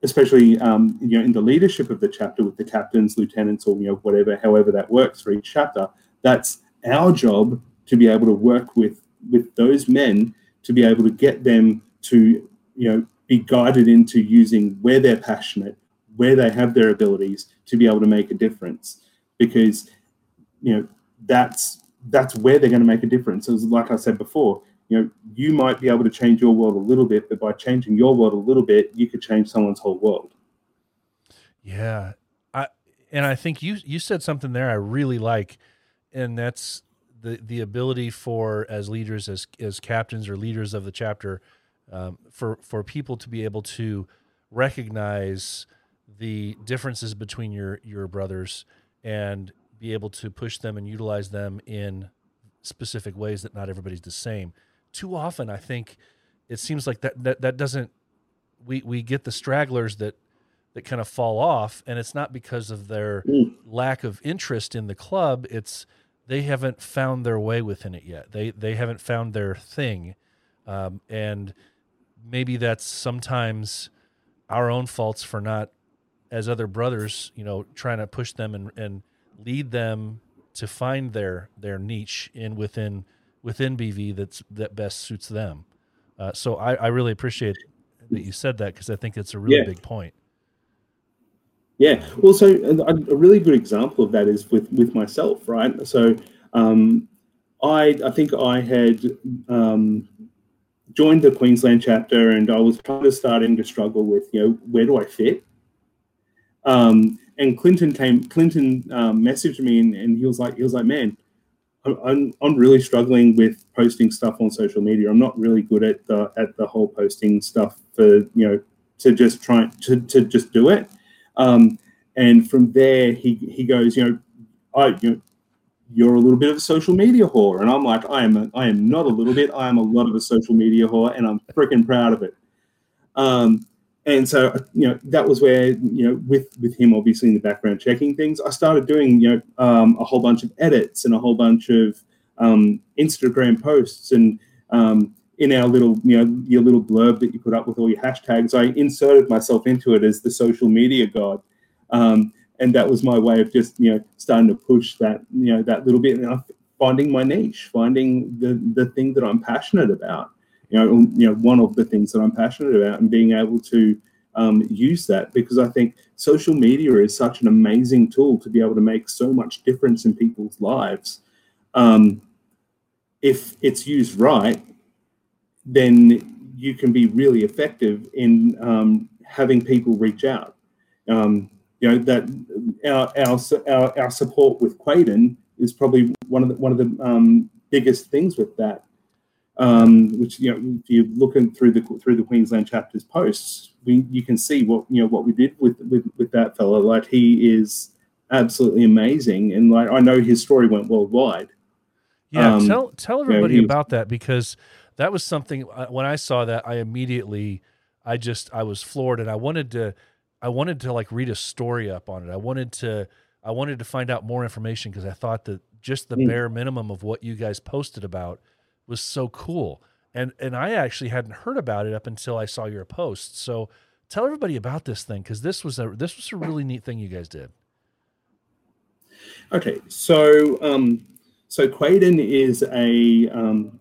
especially um, you know in the leadership of the chapter with the captains, lieutenants, or you know whatever, however that works for each chapter. That's our job to be able to work with with those men to be able to get them to you know be guided into using where they're passionate, where they have their abilities to be able to make a difference, because you know that's that's where they're going to make a difference. As like I said before, you know, you might be able to change your world a little bit, but by changing your world a little bit, you could change someone's whole world. Yeah. I and I think you you said something there I really like and that's the the ability for as leaders as as captains or leaders of the chapter um, for for people to be able to recognize the differences between your your brothers and be able to push them and utilize them in specific ways that not everybody's the same. Too often I think it seems like that that, that doesn't we we get the stragglers that that kind of fall off and it's not because of their Mm. lack of interest in the club it's they haven't found their way within it yet they they haven't found their thing um, and maybe that's sometimes our own faults for not as other brothers you know trying to push them and, and lead them to find their their niche in within within bv that's that best suits them uh, so I, I really appreciate that you said that because i think it's a really Yeah. big point Yeah. Well, so a, a really good example of that is with with myself, right? So, um, I I think I had um, joined the Queensland chapter, and I was kind of starting to struggle with, you know, where do I fit? Um, and Clinton came. Clinton um, messaged me, and, and he was like, he was like, man, I'm I'm really struggling with posting stuff on social media. I'm not really good at the at the whole posting stuff for you know to just try to to just do it. Um, and from there, he he goes, you know, I you know, you're a little bit of a social media whore, and I'm like, I am a, I am not a little bit. I am a lot of a social media whore, and I'm freaking proud of it. Um, and so you know that was where you know with with him obviously in the background checking things i started doing you know um, a whole bunch of edits and a whole bunch of um, instagram posts and um, in our little you know your little blurb that you put up with all your hashtags i inserted myself into it as the social media god. Um, and that was my way of just you know starting to push that you know that little bit and finding my niche finding the the thing that i'm passionate about you know, you know, one of the things that I'm passionate about and being able to um, use that because I think social media is such an amazing tool to be able to make so much difference in people's lives. Um, if it's used right, then you can be really effective in um, having people reach out. Um, you know that our, our our our support with Quaden is probably one of the one of the um, biggest things with that um, which you know, if you're looking through the through the Queensland chapter's posts, we you can see what you know what we did with with with that fellow. Like he is absolutely amazing, and like I know his story went worldwide. Yeah, um, tell tell everybody you know, about that because that was something uh, when I saw that I immediately I just I was floored and I wanted to I wanted to like read a story up on it. I wanted to I wanted to find out more information because I thought that just the mm. bare minimum of what you guys posted about was so cool. And and I actually hadn't heard about it up until I saw your post. So tell everybody about this thing because this was a this was a really neat thing you guys did. Okay, so um, so Quaden is a um,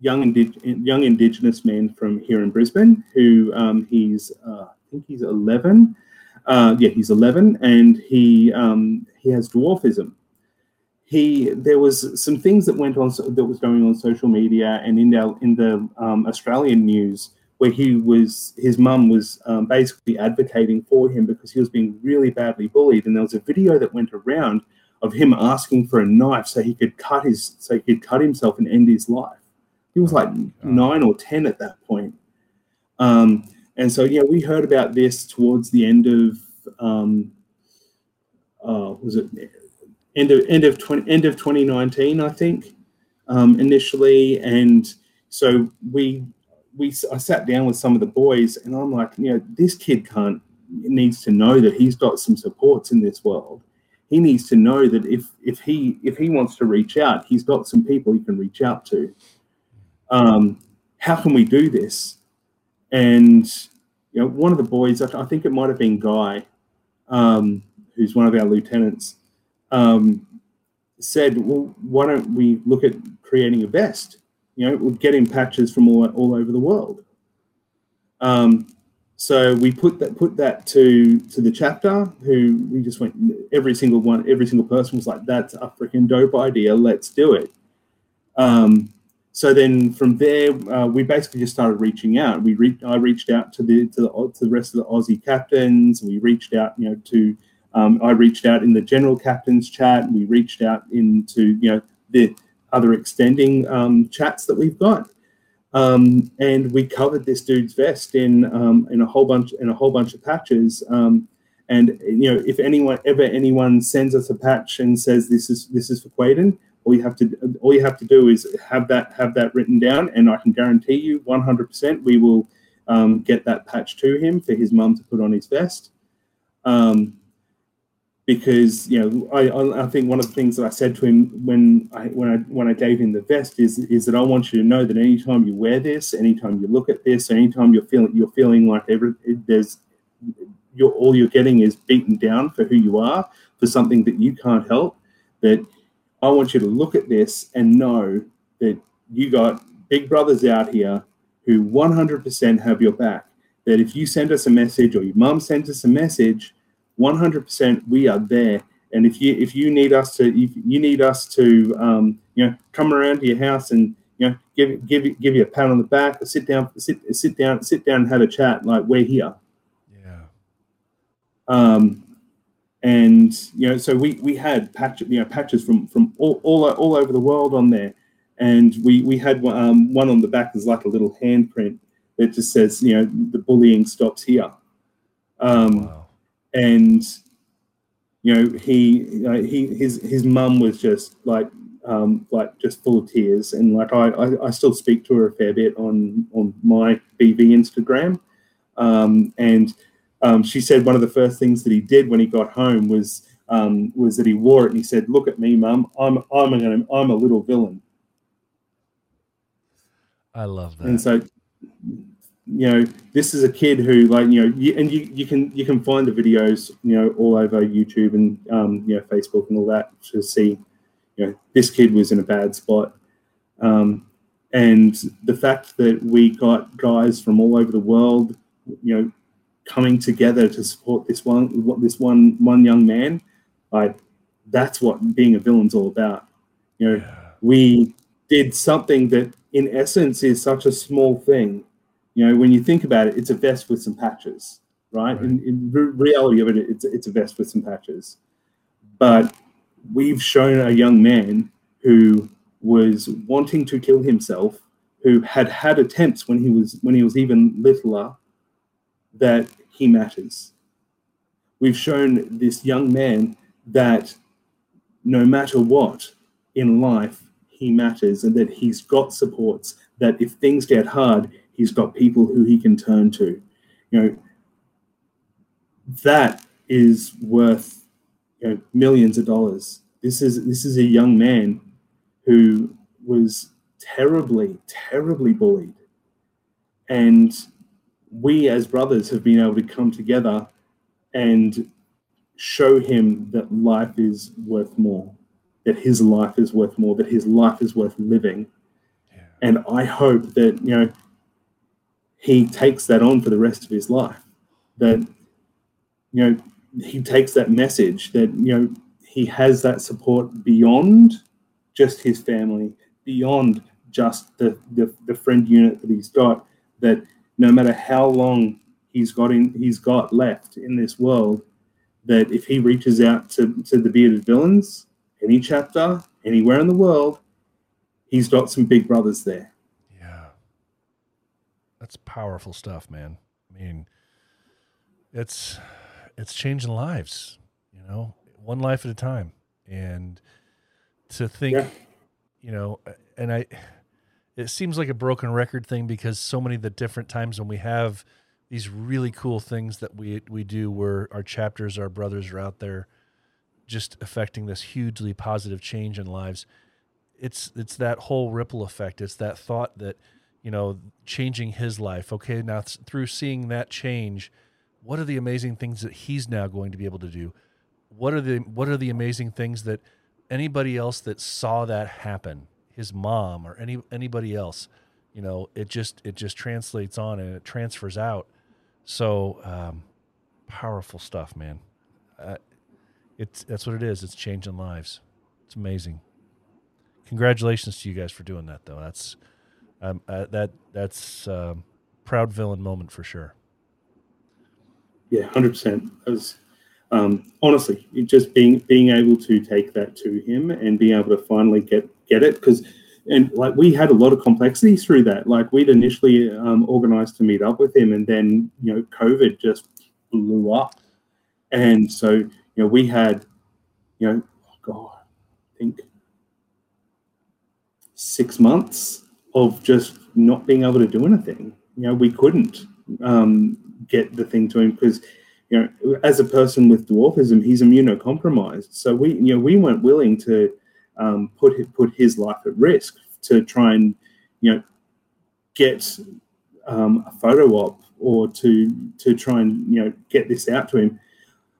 young indig- young Indigenous man from here in Brisbane who um, he's uh, I think he's eleven. Uh, yeah, he's eleven, and he um, he has dwarfism he there was some things that went on that was going on social media and in the in the um, Australian news where he was his mum was um, basically advocating for him because he was being really badly bullied. And there was a video that went around of him asking for a knife so he could cut his so he could cut himself and end his life. He was like oh. nine or ten at that point. Um, and so yeah we heard about this towards the end of um, uh, was it end of end of 20, end of 2019, I think, um, initially, and so we we I sat down with some of the boys, and I'm like, you know, this kid can't needs to know that he's got some supports in this world. He needs to know that if if he if he wants to reach out, he's got some people he can reach out to. Um, how can we do this? And you know, one of the boys, I think it might have been Guy, um, who's one of our lieutenants um, said, well, why don't we look at creating a vest? You know, we're getting patches from all, all over the world. Um, so we put that put that to to the chapter. Who we just went every single one, every single person was like, "That's a freaking dope idea. Let's do it." Um, so then from there, uh, we basically just started reaching out. We re- I reached out to the to the to the rest of the Aussie captains. We reached out, you know, to um, I reached out in the general captain's chat. We reached out into you know the other extending um, chats that we've got, um, and we covered this dude's vest in um, in a whole bunch in a whole bunch of patches. Um, and you know, if anyone ever anyone sends us a patch and says this is this is for Quaden, all you have to all you have to do is have that have that written down, and I can guarantee you 100% we will um, get that patch to him for his mum to put on his vest. Um, because you know I, I think one of the things that I said to him when I when I when I gave him the vest is is that I want you to know that anytime you wear this, anytime you look at this, anytime you're feeling you're feeling like every there's you're all you're getting is beaten down for who you are for something that you can't help. That I want you to look at this and know that you got big brothers out here who 100% have your back. That if you send us a message or your mum sends us a message 100% we are there and if you if you need us to if you need us to um, you know come around to your house and you know give give give you a pat on the back sit down sit sit down sit down and have a chat like we're here yeah um and you know, so we we had patch, you know, patches from from all all, all over the world on there, and we we had one, um, one on the back is like a little handprint that just says, you know, the bullying stops here. Um, Wow. And you know he you know, he his his mum was just like um like just full of tears. And like I, I i still speak to her a fair bit on on my bv instagram. Um and um she said one of the first things that he did when he got home was um was that he wore it and he said look at me mum. I'm i'm a i'm a little villain. I love that. and so you know this is a kid who like you know you, and you, you can you can find the videos you know all over youtube and um, you know facebook and all that to see you know this kid was in a bad spot. Um, and the fact that we got guys from all over the world you know coming together to support this one what this one one young man like that's what being a villain's all about. You know yeah. we did something that in essence is such a small thing you know when you think about it it's a vest with some patches right, Right. In, in re- reality of it it's, it's a vest with some patches. But we've shown a young man who was wanting to kill himself who had had attempts when he was when he was even littler that he matters. We've shown this young man that no matter what in life he matters and that he's got supports that if things get hard he's got people who he can turn to. You know that is worth you know millions of dollars. This is this is a young man who was terribly terribly bullied. And we as brothers have been able to come together and show him that life is worth more that his life is worth more that his life is worth living. Yeah. and i hope that you know he takes that on for the rest of his life. That you know he takes that message that you know he has that support beyond just his family beyond just the the, the friend unit that he's got that no matter how long he's got in he's got left in this world that if he reaches out to, to the bearded villains any chapter anywhere in the world he's got some big brothers there powerful stuff, man. I mean, it's it's changing lives, you know, one life at a time. And to think, Yeah. you know, and I it seems like a broken record thing because so many of the different times when we have these really cool things that we we do where our chapters, our brothers are out there just affecting this hugely positive change in lives it's it's that whole ripple effect it's that thought that you know changing his life. Okay now th- through seeing that change what are the amazing things that he's now going to be able to do? What are the what are the amazing things that anybody else that saw that happen his mom or any anybody else you know it just it just translates on and it transfers out. So um powerful stuff man. Uh, it's that's what it is. It's changing lives. It's amazing. Congratulations to you guys for doing that though. That's um, uh, that that's um, proud villain moment for sure Yeah, hundred percent. As um, honestly, just being being able to take that to him and being able to finally get get it because and like we had a lot of complexity through that. Like we'd initially um, organized to meet up with him, and then you know COVID just blew up, and so you know we had you know oh God, I think six months of just not being able to do anything. You know, we couldn't um, get the thing to him because, you know, as a person with dwarfism, he's immunocompromised. So we, you know, we weren't willing to um, put hi- put his life at risk to try and, you know, get um, a photo op or to to try and you know get this out to him.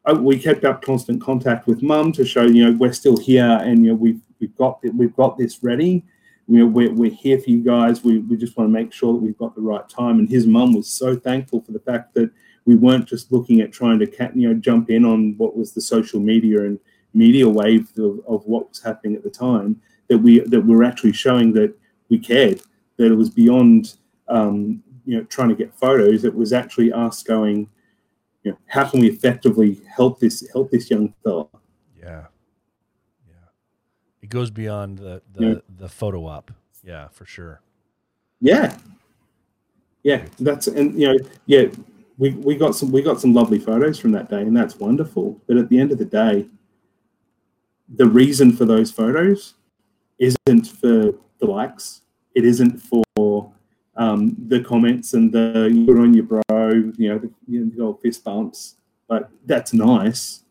Uh, we kept up constant contact with mum to show you know we're still here and you know we've we've got we've got this ready we're, we're here for you guys. We, we just want to make sure that we've got the right time. And his mum was so thankful for the fact that we weren't just looking at trying to you know jump in on what was the social media and media wave of, of what was happening at the time. That we that we're actually showing that we cared. That it was beyond um, you know trying to get photos. It was actually us going. you know, how can we effectively help this help this young fella? Yeah. Yeah. It goes beyond the the, Yeah. the photo op. Yeah, for sure. Yeah, yeah, that's and you know, yeah, we, we got some we got some lovely photos from that day, and that's wonderful. But at the end of the day, the reason for those photos isn't for the likes. It isn't for um, the comments and the you put on your bro, you know, the, you know, the old fist bumps. But that's nice.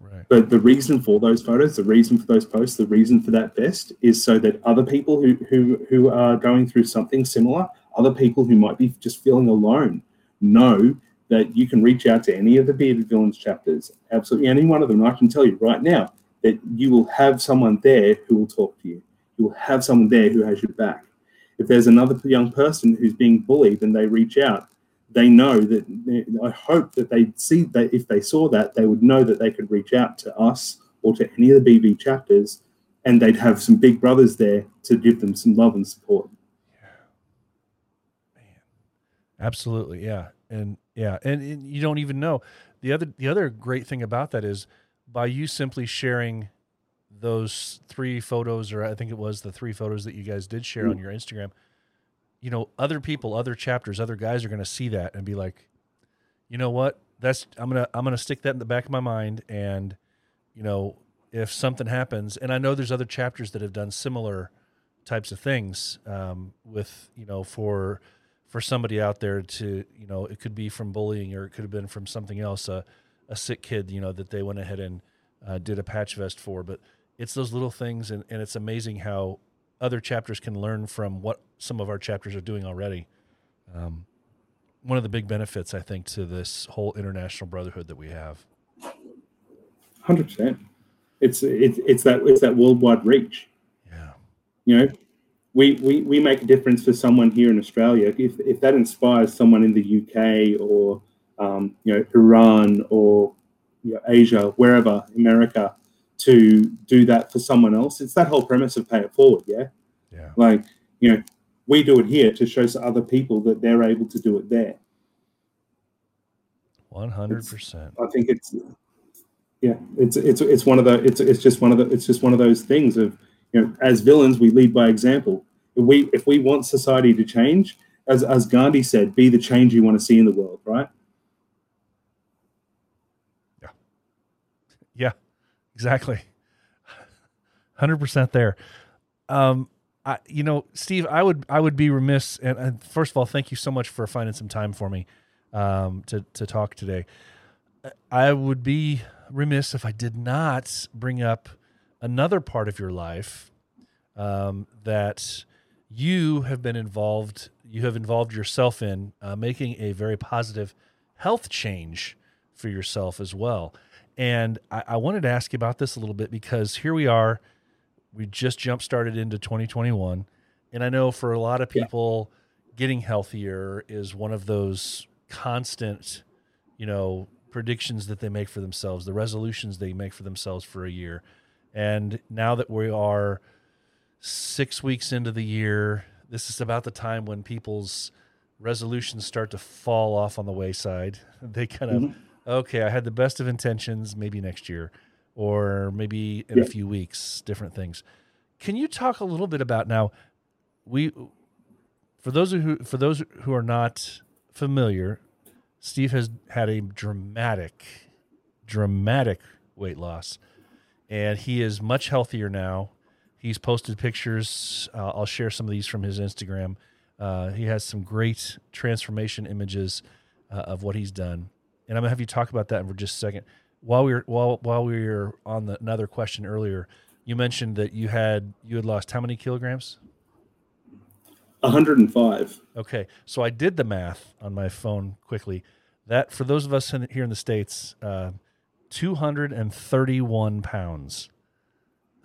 Right. But the reason for those photos, the reason for those posts, the reason for that vest is so that other people who who who are going through something similar, other people who might be just feeling alone, know that you can reach out to any of the bearded villains chapters, absolutely any one of them. And I can tell you right now that you will have someone there who will talk to you. You will have someone there who has your back. If there's another young person who's being bullied and they reach out, they know that I hope that they see that if they saw that, they would know that they could reach out to us or to any of the BV chapters and they'd have some big brothers there to give them some love and support. Yeah. Man. Absolutely, yeah, and yeah, and, and you don't even know the other the other great thing about that is by you simply sharing those three photos, or I think it was the three photos that you guys did share on mm. your Instagram. You know, other people, other chapters, other guys are going to see that and be like, you know what? That's I'm gonna I'm gonna stick that in the back of my mind, and you know, if something happens, and I know there's other chapters that have done similar types of things um, with you know for for somebody out there to you know it could be from bullying or it could have been from something else a, a sick kid you know that they went ahead and uh, did a patch vest for but it's those little things and, and it's amazing how other chapters can learn from what some of our chapters are doing already um, one of the big benefits i think to this whole international brotherhood that we have Hundred percent. It's it's it's that it's that worldwide reach. yeah You know, we, we we make a difference for someone here in Australia. If if that inspires someone in the UK or um, you know Iran or you know, Asia, wherever America, to do that for someone else, it's that whole premise of pay it forward. Yeah, yeah like you know, we do it here to show to other people that they're able to do it there. 100% I think it's yeah, it's it's it's one of the it's it's just one of the it's just one of those things of you know as villains we lead by example. If we if we want society to change, as as Gandhi said, be the change you want to see in the world, right? Yeah, exactly. Hundred percent there. Um, I, you know, Steve, I would, I would be remiss, and, and first of all, thank you so much for finding some time for me, um, to to talk today. I would be remiss if I did not bring up another part of your life, um, that you have been involved, you have involved yourself in, uh, making a very positive health change for yourself as well. And I, I wanted to ask you about this a little bit because here we are. We just jump started into 2021. And I know for a lot of Yeah. people, getting healthier is one of those constant, you know, predictions that they make for themselves, the resolutions they make for themselves for a year. And now that we are six weeks into the year, this is about the time when people's resolutions start to fall off on the wayside. They kind of, mm-hmm. Okay, I had the best of intentions, maybe next year, or maybe in a few weeks, different things. Can you talk a little bit about now? We, for those who for those who are not familiar, Steve has had a dramatic, dramatic weight loss, and he is much healthier now. He's posted pictures. Uh, I'll share some of these from his Instagram. Uh, he has some great transformation images uh, of what he's done, and I'm gonna have you talk about that for just a second. While we were while while we were on the another question earlier, you mentioned that you had you had lost how many kilograms? 105. Okay, so I did the math on my phone quickly. That for those of us in, here in the states, uh, two hundred and thirty-one pounds.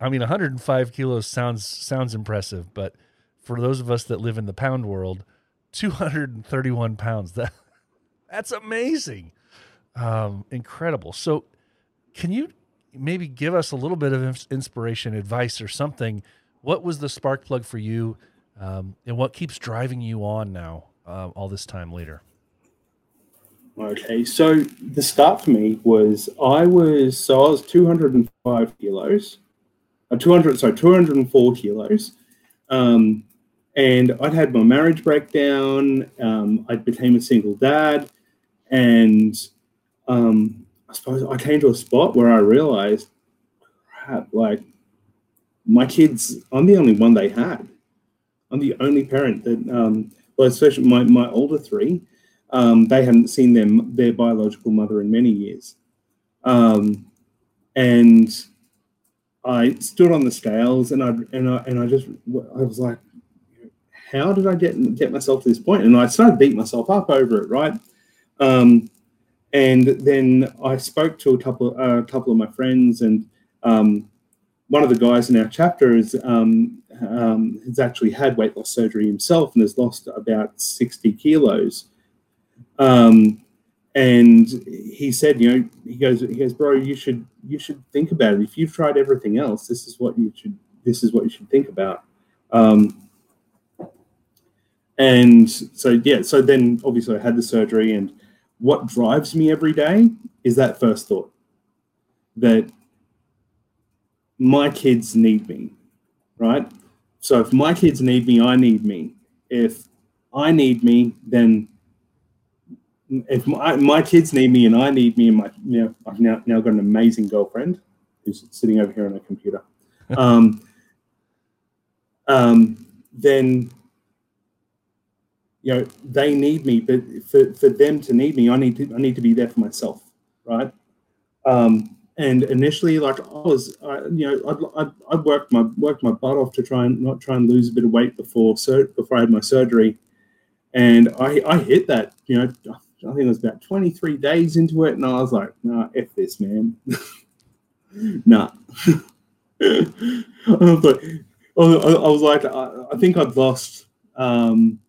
I mean, one hundred and five kilos sounds sounds impressive, but for those of us that live in the pound world, two hundred and thirty-one pounds. That that's amazing, um, incredible. So, can you maybe give us a little bit of inspiration, advice, or something? What was the spark plug for you, um, and what keeps driving you on now, um, all this time later? Okay, so the start for me was I was so I was 205 kilos, uh, 200 sorry 204 kilos, um, and I'd had my marriage breakdown. Um, I became a single dad, and um, I suppose I came to a spot where I realized, crap, like my kids, I'm the only one they had. I'm the only parent that, um, well, especially my my older three um, they hadn't seen their their biological mother in many years, um, and I stood on the scales and I and I and I just I was like, how did I get get myself to this point? And I started beating myself up over it, right? Um, and then I spoke to a couple a uh, couple of my friends, and um, one of the guys in our chapter is um, um, has actually had weight loss surgery himself and has lost about sixty kilos. Um, and he said, you know, he goes, he goes, bro, you should you should think about it. If you've tried everything else, this is what you should this is what you should think about. Um, and so yeah, so then obviously I had the surgery, and what drives me every day is that first thought that my kids need me, right? So if my kids need me, I need me. If I need me, then if my, my kids need me and I need me and my you know I've now now got an amazing girlfriend who's sitting over here on a computer, um, um, then you know they need me, but for, for them to need me, I need to I need to be there for myself, right? Um, and initially, like I was, I, you know, I'd, I, I worked my worked my butt off to try and not try and lose a bit of weight before sur- before I had my surgery, and I I hit that, you know I think it was about 23 days into it, and I was like, nah, F this, man. nah. but I I was like, I, I think I'd lost um, like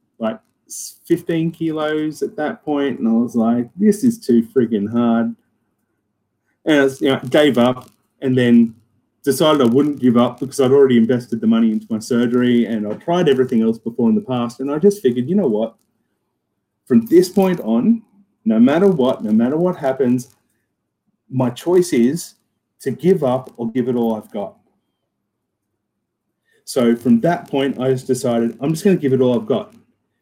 15 kilos at that point, and I was like, this is too friggin' hard. And I was, you know, gave up, and then decided I wouldn't give up because I'd already invested the money into my surgery, and I tried everything else before in the past, and I just figured, you know what? from this point on, no matter what, no matter what happens, my choice is to give up or give it all I've got. So from that point, I just decided I'm just going to give it all I've got.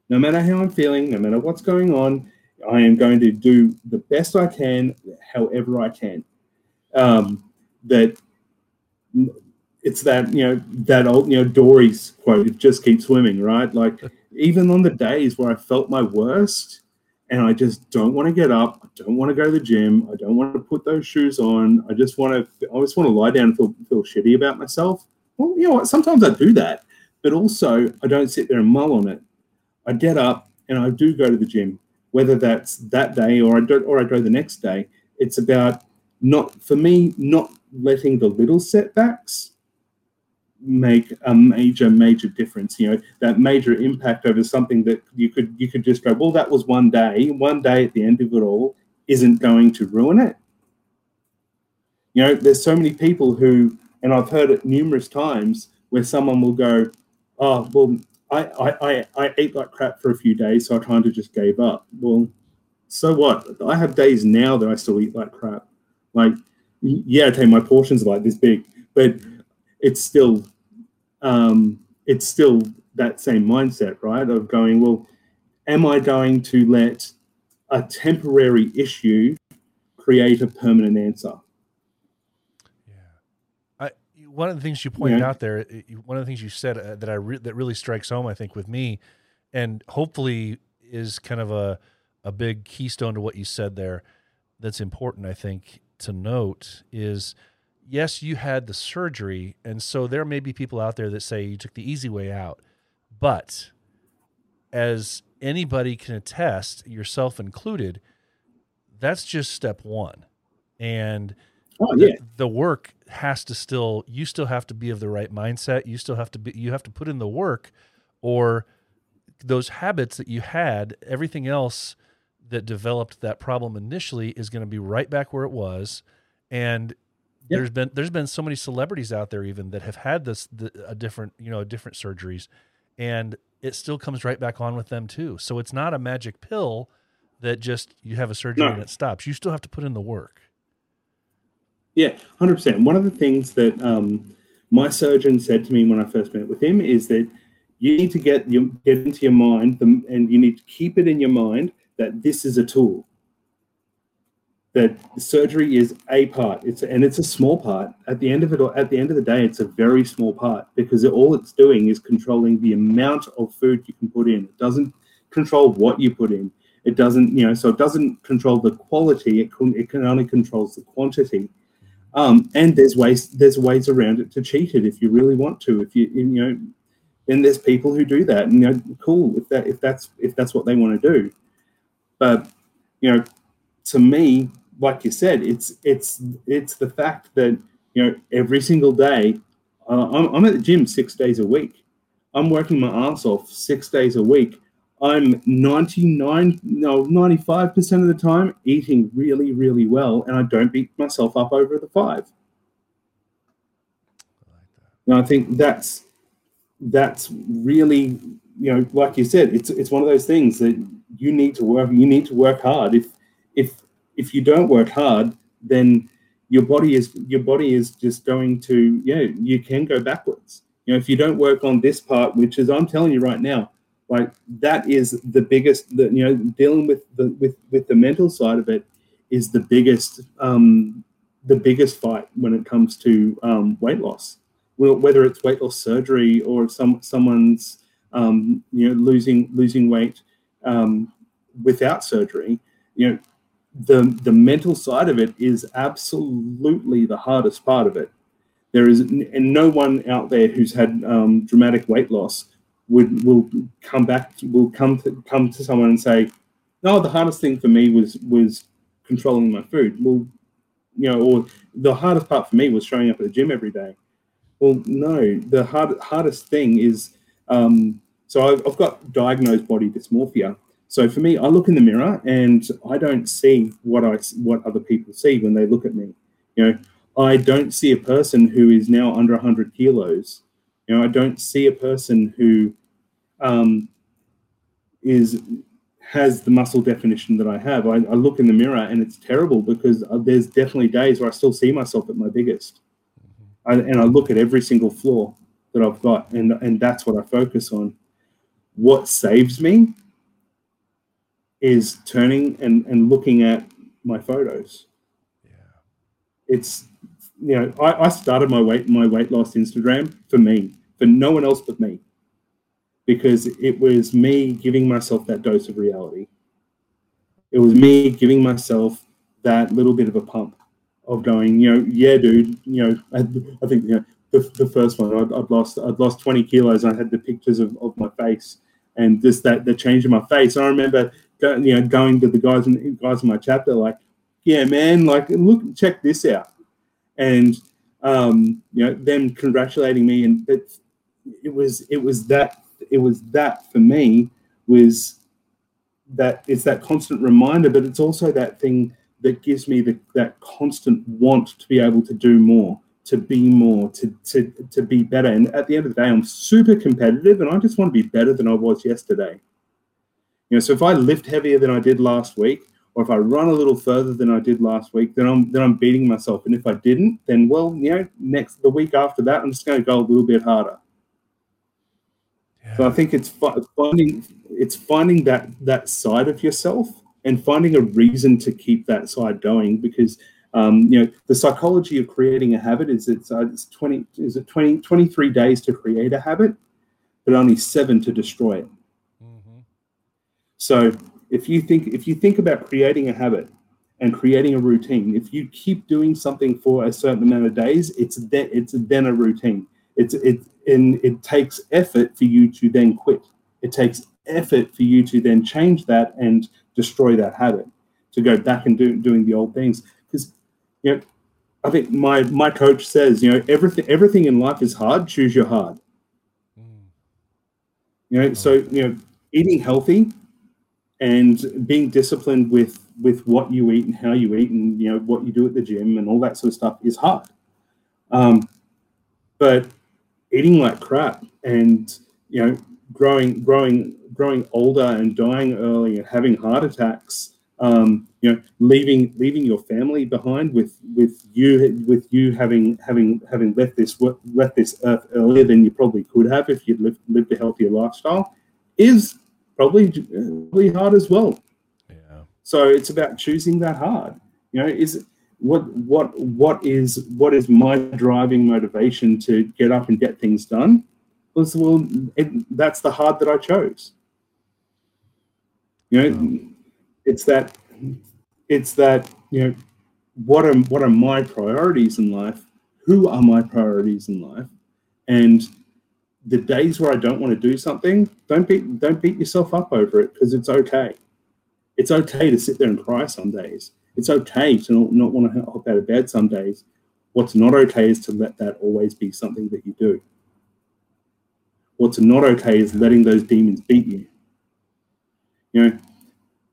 No matter how I'm feeling, no matter what's going on, I am going to do the best I can, however I can. Um, that it's that you know that old you know Dory's quote. It just keeps swimming, right? Like even on the days where I felt my worst, and I just don't want to get up. I don't want to go to the gym. I don't want to put those shoes on. I just want to. I just want to lie down and feel feel shitty about myself. Well, you know what? Sometimes I do that, but also I don't sit there and mull on it. I get up and I do go to the gym, whether that's that day or I don't, or I go the next day. It's about not for me not letting the little setbacks make a major major difference you know that major impact over something that you could you could just go well that was one day one day at the end of it all isn't going to ruin it you know there's so many people who and i've heard it numerous times where someone will go oh well i i i, ate like crap for a few days so i kind of just gave up well so what i have days now that i still eat like crap like yeah okay my portions are like this big but it's still um, it's still that same mindset, right? Of going, well, am I going to let a temporary issue create a permanent answer? One of the things you pointed Yeah. out there, one of the things you said uh, that I re- that really strikes home, I think, with me, and hopefully is kind of a a big keystone to what you said there. That's important, I think, to note is yes, you had the surgery, and so there may be people out there that say you took the easy way out, but as anybody can attest, yourself included, that's just step one, and Oh the, yeah, the work has to still you still have to be of the right mindset you still have to be you have to put in the work or those habits that you had everything else that developed that problem initially is going to be right back where it was and Yeah. there's been there's been so many celebrities out there even that have had this the, a different you know different surgeries and it still comes right back on with them too so it's not a magic pill that just you have a surgery No. and it stops. You still have to put in the work. Yeah, hundred percent. One of the things that um, my surgeon said to me when I first met with him is that you need to get your, get into your mind, the, and you need to keep it in your mind that this is a tool. That surgery is a part. It's and it's a small part. At the end of it, at the end of the day, it's a very small part because all it's doing is controlling the amount of food you can put in. It doesn't control what you put in. It doesn't, you know, so it doesn't control the quality. It can, it can only controls the quantity. Um, and there's ways there's ways around it to cheat it if you really want to. If you you know, and there's people who do that. And, you know, cool if that if that's if that's what they want to do. But you know, to me, like you said, it's it's it's the fact that you know every single day, uh, I'm, I'm at the gym six days a week. I'm working my ass off six days a week. I'm 99, no, 95% of the time eating really, really well, and I don't beat myself up over the five. And I think that's that's really, you know, like you said, it's it's one of those things that you need to work. You need to work hard. If if if you don't work hard, then your body is your body is just going to yeah you can go backwards. You know, if you don't work on this part, which is I'm telling you right now, like that is the biggest you know dealing with the with with the mental side of it is the biggest um the biggest fight when it comes to um, weight loss. Well, whether it's weight loss surgery or some someone's um, you know losing losing weight um, without surgery you know the the mental side of it is absolutely the hardest part of it. There is and no one out there who's had um, dramatic weight loss would will come back will come to come to someone and say no the hardest thing for me was was controlling my food. Well you know or the hardest part for me was showing up at the gym every day. Well no the hard, hardest thing is um, so I've, I've got diagnosed body dysmorphia. So for me i look in the mirror and i don't see what i what other people see when they look at me. You know i don't see a person who is now under 100 kilos you know, I don't see a person who um, is has the muscle definition that I have. I, I, look in the mirror and it's terrible because uh, there's definitely days where I still see myself at my biggest, I, and I look at every single flaw that I've got, and and that's what I focus on. What saves me is turning and and looking at my photos. Yeah. It's you know, I, I started my weight my weight loss Instagram for me, for no one else but me, because it was me giving myself that dose of reality. It was me giving myself that little bit of a pump of going, you know, yeah, dude, you know, I, I think you know the, the first one I'd, I'd lost I'd lost twenty kilos. I had the pictures of, of my face and just that the change in my face. I remember you know going to the guys in guys in my chapter like, yeah, man, like look, check this out and um, you know them congratulating me and it, it was it was that it was that for me was that it's that constant reminder but it's also that thing that gives me the, that constant want to be able to do more to be more to, to to be better and at the end of the day i'm super competitive and i just want to be better than i was yesterday you know so if i lift heavier than i did last week or if I run a little further than I did last week, then I'm then I'm beating myself. And if I didn't, then well, you know, next the week after that, I'm just going to go a little bit harder. Yeah. So I think it's finding it's finding that that side of yourself and finding a reason to keep that side going because um, you know the psychology of creating a habit is it's, uh, it's 20 is it 20 23 days to create a habit but only seven to destroy it Mhm. so if you think if you think about creating a habit and creating a routine, if you keep doing something for a certain amount of days, it's then it's then a routine. It's it and it takes effort for you to then quit. It takes effort for you to then change that and destroy that habit, to go back and do doing the old things. Because you know, I think my my coach says, you know, everything everything in life is hard. Choose your hard. Mm. You know, so you know, eating healthy and being disciplined with with what you eat and how you eat and you know what you do at the gym and all that sort of stuff is hard. Um, but eating like crap and you know growing growing growing older and dying early and having heart attacks um, you know leaving leaving your family behind with with you with you having having having left this left this earth earlier than you probably could have if you'd lived, lived a healthier lifestyle is probably really hard as well Yeah. so it's about choosing that hard you know is what what what is what is my driving motivation to get up and get things done? Was well it, that's the hard that i chose. You know it's that it's that you know what are what are my priorities in life? Who are my priorities in life? And the days where i don't want to do something don't beat don't beat yourself up over it because it's okay. It's okay to sit there and cry some days it's okay to not, not want to hop out of bed some days what's not okay is to let that always be something that you do what's not okay is letting those demons beat you you know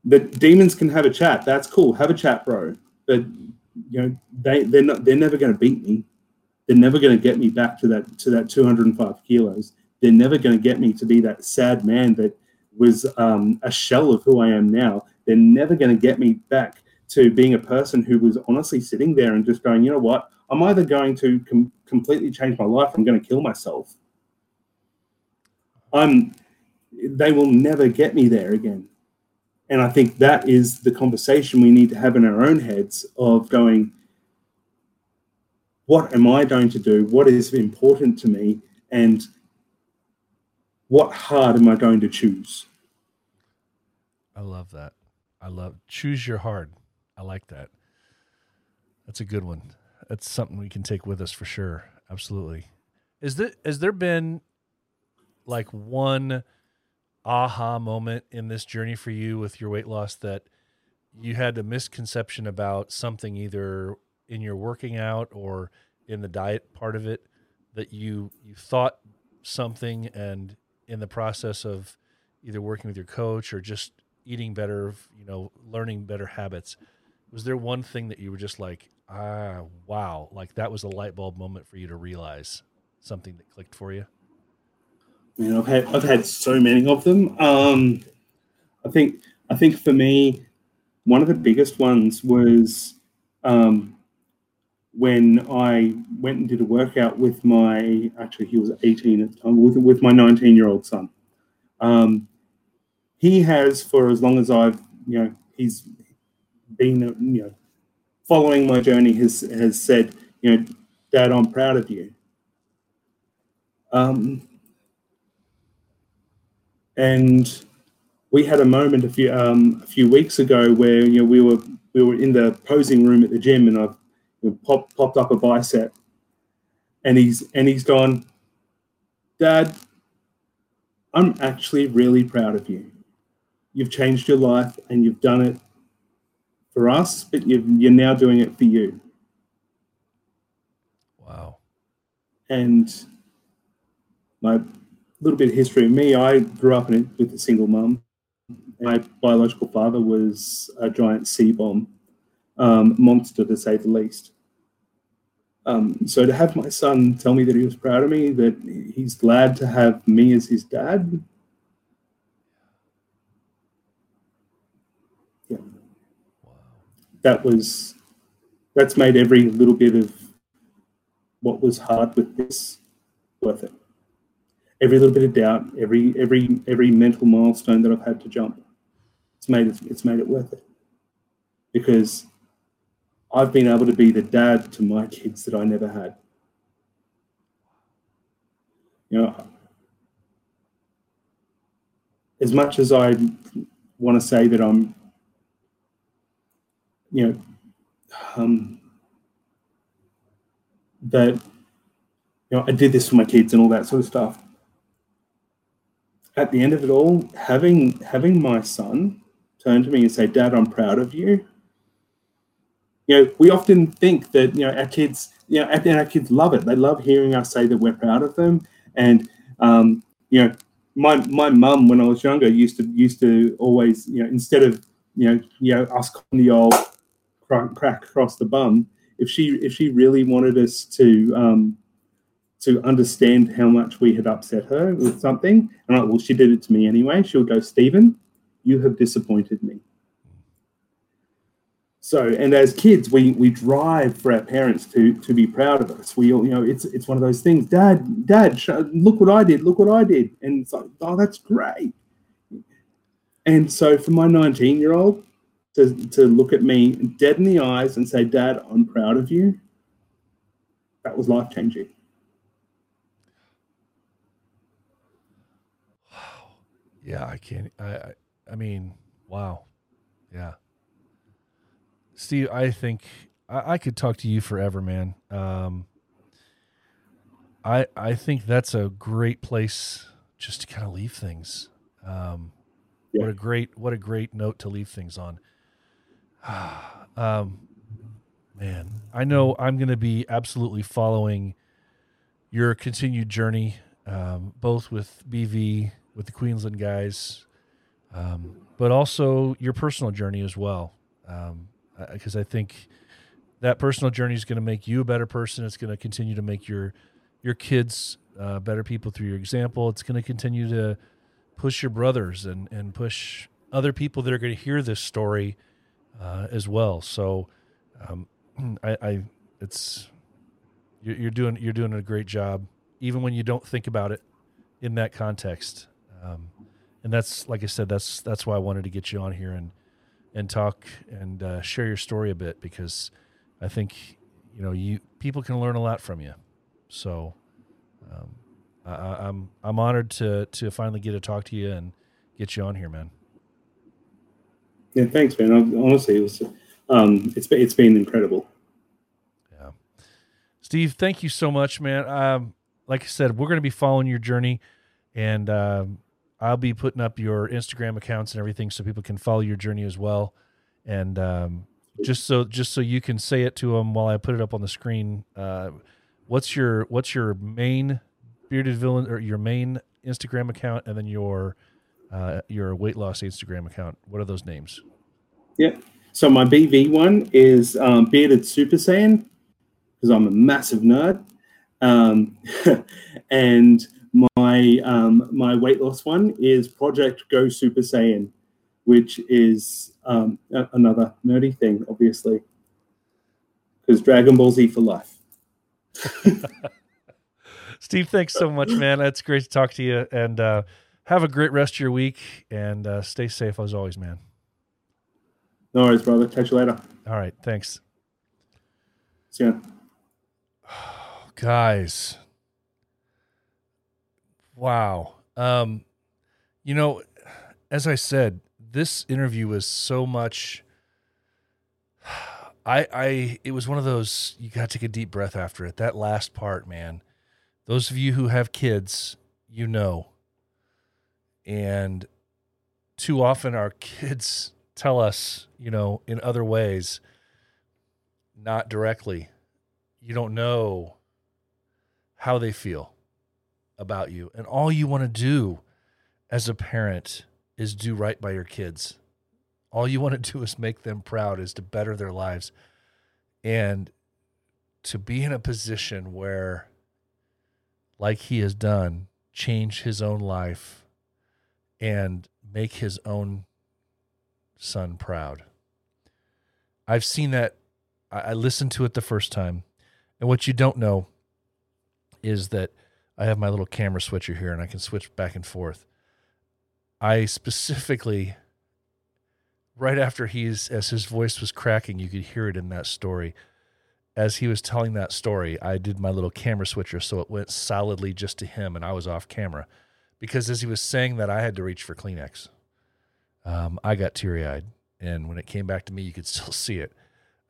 the demons can have a chat. That's cool. Have a chat, bro. But you know, they they're not they're never going to beat me. They're never going to get me back to that to that 205 kilos. They're never going to get me to be that sad man that was um, a shell of who I am now. They're never going to get me back to being a person who was honestly sitting there and just going, you know what? I'm either going to com- completely change my life. I'm going to kill myself. I'm. They will never get me there again and I think that is the conversation we need to have in our own heads of going, what am I going to do? What is important to me? And what hard am I going to choose? I love that. I love choose your hard. I like that. That's a good one. That's something we can take with us for sure. Absolutely. Is there has there been like one aha moment in this journey for you with your weight loss that you had a misconception about something either in your working out or in the diet part of it that you you thought something and in the process of either working with your coach or just eating better you know learning better habits was there one thing that you were just like ah wow like that was a light bulb moment for you to realize something that clicked for you Man, I've had I've had so many of them. Um, I think I think for me, one of the biggest ones was um, when I went and did a workout with my actually he was 18 at the time with with my 19 year old son. Um, he has for as long as I've you know he's been you know following my journey has has said you know Dad I'm proud of you. Um, and we had a moment a few um, a few weeks ago where you know we were we were in the posing room at the gym and I've you know, pop, popped up a bicep and he's and he's gone dad i'm actually really proud of you you've changed your life and you've done it for us but you you're now doing it for you. Wow. And my little bit of history of me i grew up in, with a single mum. My biological father was a giant sea bomb um, monster to say the least. Um, so to have my son tell me that he was proud of me, that he's glad to have me as his dad, yeah, that was that's made every little bit of what was hard with this worth it. Every little bit of doubt, every every every mental milestone that I've had to jump, it's made it it's made it worth it because I've been able to be the dad to my kids that I never had. You know, as much as I want to say that I'm, you know, um, that, you know, I did this for my kids and all that sort of stuff. At the end of it all, having having my son turn to me and say, "Dad, I'm proud of you," you know, we often think that you know our kids, you know, and our kids love it. They love hearing us say that we're proud of them. And um, you know, my my mum when I was younger used to used to always, you know, instead of you know, you know, us calling the old crack, crack across the bum, if she if she really wanted us to um, to understand how much we had upset her with something. And like, well, she did it to me anyway. She'll go, Stephen, you have disappointed me. So, and as kids, we we drive for our parents to to be proud of us. We, all you know, it's it's one of those things. Dad, Dad, look what I did. Look what I did. And it's like, oh, that's great. And so, for my 19 year old to to look at me dead in the eyes and say, Dad, I'm proud of you. That was life changing. Yeah, I can't. I, I, I mean, wow. Yeah. Steve, I think I, I could talk to you forever, man. Um, I, I think that's a great place just to kind of leave things. Um, Yeah. What a great, what a great note to leave things on. um, man, I know I'm going to be absolutely following your continued journey, um, both with BV, with the Queensland guys, um, but also your personal journey as well. Because I think that personal journey is going to make you a better person. It's going to continue to make your your kids uh, better people through your example. It's going to continue to push your brothers and and push other people that are going to hear this story uh, as well. So, um, I, I it's you're, you're doing you're doing a great job, even when you don't think about it in that context. Um, and that's like I said, that's that's why I wanted to get you on here and and talk and uh, share your story a bit because I think you know you people can learn a lot from you. So um, I, I'm I'm honored to to finally get to talk to you and get you on here, man. Yeah, thanks, man. Honestly, it was um, it's it's been incredible. Yeah. Steve, thank you so much, man. Um, like I said, we're going to be following your journey, and um, I'll be putting up your Instagram accounts and everything so people can follow your journey as well. And um, just so just so you can say it to them while I put it up on the screen, uh, what's your what's your main bearded villain or your main Instagram account, and then your uh, your weight loss Instagram account? What are those names? Yeah. So my BV one is um, bearded Super Saiyan because I'm a massive nerd, um, and my um, my weight loss one is Project Go Super Saiyan, which is um, a- another nerdy thing, obviously, because Dragon Ball Z for life. Steve, thanks so much, man. It's great to talk to you, and uh, have a great rest of your week, and uh, stay safe as always, man. No worries, brother. Catch you later. All right, thanks, See ya. guys. Wow. Um, you know, as I said, this interview was so much. I I it was one of those you got to take a deep breath after it. That last part, man. Those of you who have kids, you know. And too often our kids tell us, you know, in other ways, not directly. You don't know how they feel about you. And all you want to do as a parent is do right by your kids. All you want to do is make them proud, is to better their lives. And to be in a position where, like he has done, change his own life and make his own son proud. I've seen that. I listened to it the first time. And what you don't know is that I have my little camera switcher here and I can switch back and forth. I specifically, right after he's, as his voice was cracking, you could hear it in that story. As he was telling that story, I did my little camera switcher so it went solidly just to him and I was off camera. Because as he was saying that, I had to reach for Kleenex. Um, I got teary eyed. And when it came back to me, you could still see it.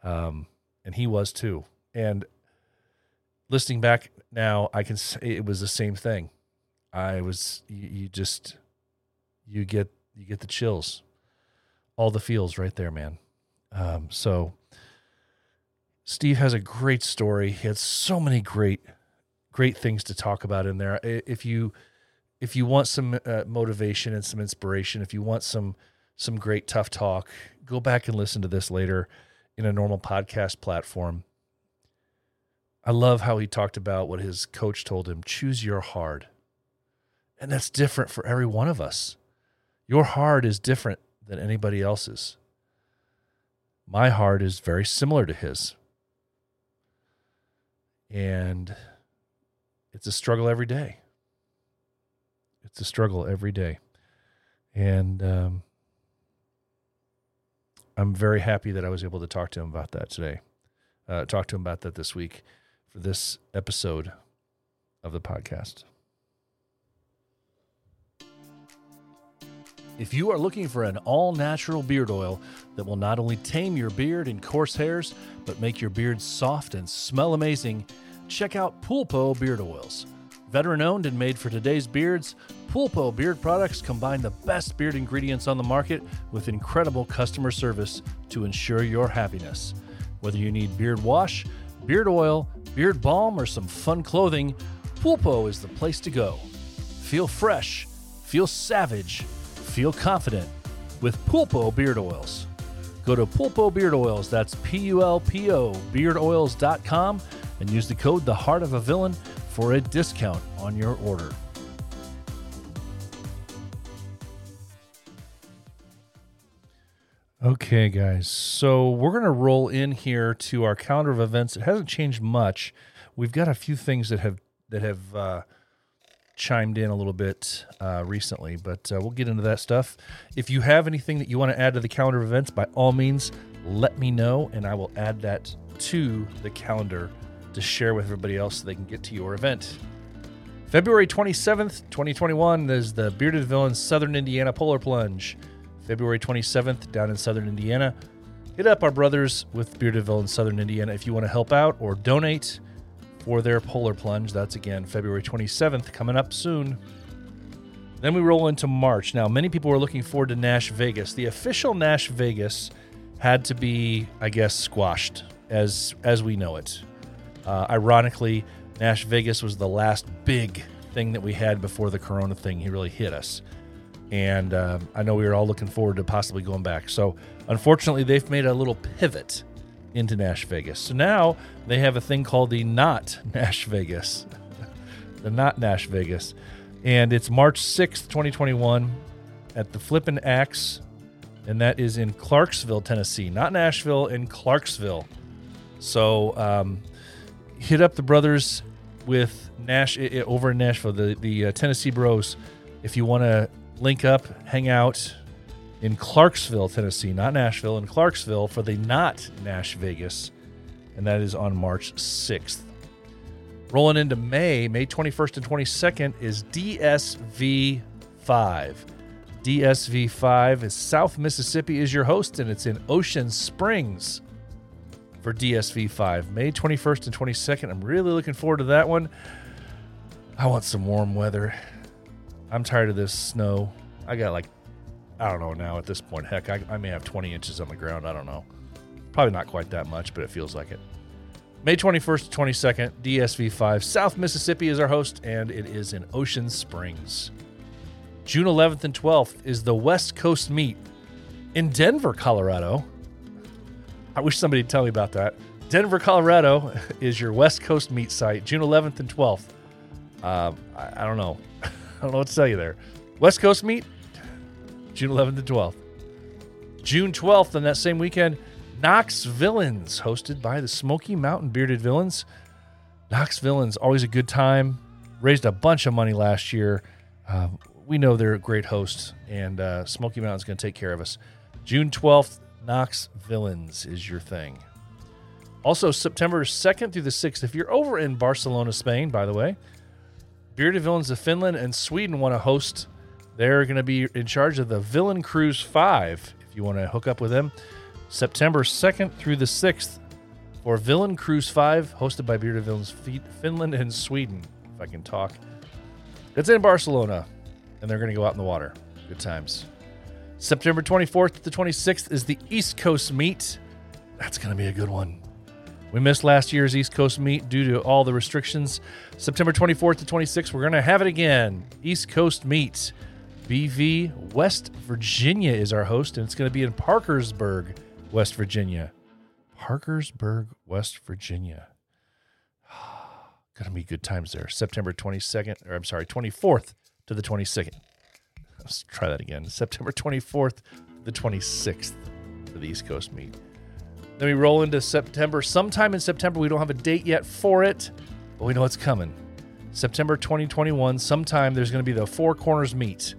Um, and he was too. And listening back now, I can say it was the same thing. I was you, you just you get you get the chills, all the feels right there, man. Um, so Steve has a great story. He had so many great great things to talk about in there. If you if you want some uh, motivation and some inspiration, if you want some some great tough talk, go back and listen to this later in a normal podcast platform. I love how he talked about what his coach told him choose your hard. And that's different for every one of us. Your hard is different than anybody else's. My heart is very similar to his. And it's a struggle every day. It's a struggle every day. And um, I'm very happy that I was able to talk to him about that today. Uh, talk to him about that this week for this episode of the podcast. If you are looking for an all natural beard oil that will not only tame your beard and coarse hairs, but make your beard soft and smell amazing, check out Pulpo Beard Oils. Veteran owned and made for today's beards, Pulpo beard products combine the best beard ingredients on the market with incredible customer service to ensure your happiness. Whether you need beard wash, beard oil, beard balm, or some fun clothing, Pulpo is the place to go. Feel fresh, feel savage, feel confident with Pulpo beard oils. Go to Pulpo Beard Oils, that's P U L P O beardoils.com, and use the code The Heart of a Villain for a discount on your order. Okay, guys. So we're going to roll in here to our calendar of events. It hasn't changed much. We've got a few things that have that have uh, chimed in a little bit uh, recently, but uh, we'll get into that stuff. If you have anything that you want to add to the calendar of events, by all means, let me know, and I will add that to the calendar to share with everybody else so they can get to your event. February 27th, 2021, there's the Bearded Villains Southern Indiana Polar Plunge. February 27th, down in Southern Indiana. Hit up our brothers with Bearded Villains Southern Indiana if you want to help out or donate for their Polar Plunge. That's again February 27th, coming up soon. Then we roll into March. Now, many people were looking forward to Nash Vegas. The official Nash Vegas had to be, I guess, squashed as as we know it. Uh, ironically, Nash Vegas was the last big thing that we had before the Corona thing. He really hit us, and uh, I know we were all looking forward to possibly going back. So, unfortunately, they've made a little pivot into Nash Vegas. So now they have a thing called the Not Nash Vegas, the Not Nash Vegas, and it's March sixth, twenty twenty one, at the Flippin' Axe, and that is in Clarksville, Tennessee, not Nashville, in Clarksville. So um, hit up the brothers with Nash over in Nashville, the the uh, Tennessee Bros, if you want to link up, hang out in Clarksville, Tennessee, not Nashville, in Clarksville for the Not Nash Vegas, and that is on March sixth. Rolling into May, May 21st and 22nd is DSV 5. DSV 5 is South Mississippi is your host, and it's in Ocean Springs for DSV 5. May 21st and 22nd. I'm really looking forward to that one. I want some warm weather. I'm tired of this snow. I got like, I don't know now at this point. Heck, I, I may have 20 inches on the ground. I don't know. Probably not quite that much, but it feels like it. May 21st to 22nd, DSV 5. South Mississippi is our host, and it is in Ocean Springs. June 11th and 12th is the West Coast Meet in Denver, Colorado. I wish somebody would tell me about that. Denver, Colorado is your West Coast meet site, June 11th and 12th. Um, I, I don't know. I don't know what to tell you there. West Coast meet, June 11th and 12th. June 12th, on that same weekend, Knox Villains, hosted by the Smoky Mountain Bearded Villains. Knox Villains, always a good time. Raised a bunch of money last year. Uh, we know they're great host, and uh, Smoky Mountain's going to take care of us. June 12th, Knox Villains is your thing. Also, September 2nd through the 6th, if you're over in Barcelona, Spain, by the way, Bearded Villains of Finland and Sweden want to host. They're going to be in charge of the Villain Cruise 5, if you want to hook up with them. September 2nd through the 6th for Villain Cruise 5, hosted by Bearded Villains Finland and Sweden, if I can talk. It's in Barcelona, and they're going to go out in the water. Good times. September 24th to the 26th is the East Coast meet. That's going to be a good one. We missed last year's East Coast meet due to all the restrictions. September 24th to 26th, we're going to have it again. East Coast meet. BV West Virginia is our host, and it's going to be in Parkersburg, West Virginia. Parkersburg, West Virginia. Gonna be good times there. September 22nd, or I'm sorry, 24th to the 22nd. Let's try that again. September 24th, the 26th for the East Coast meet. Then we roll into September. Sometime in September, we don't have a date yet for it, but we know it's coming. September 2021, sometime there's going to be the Four Corners meet.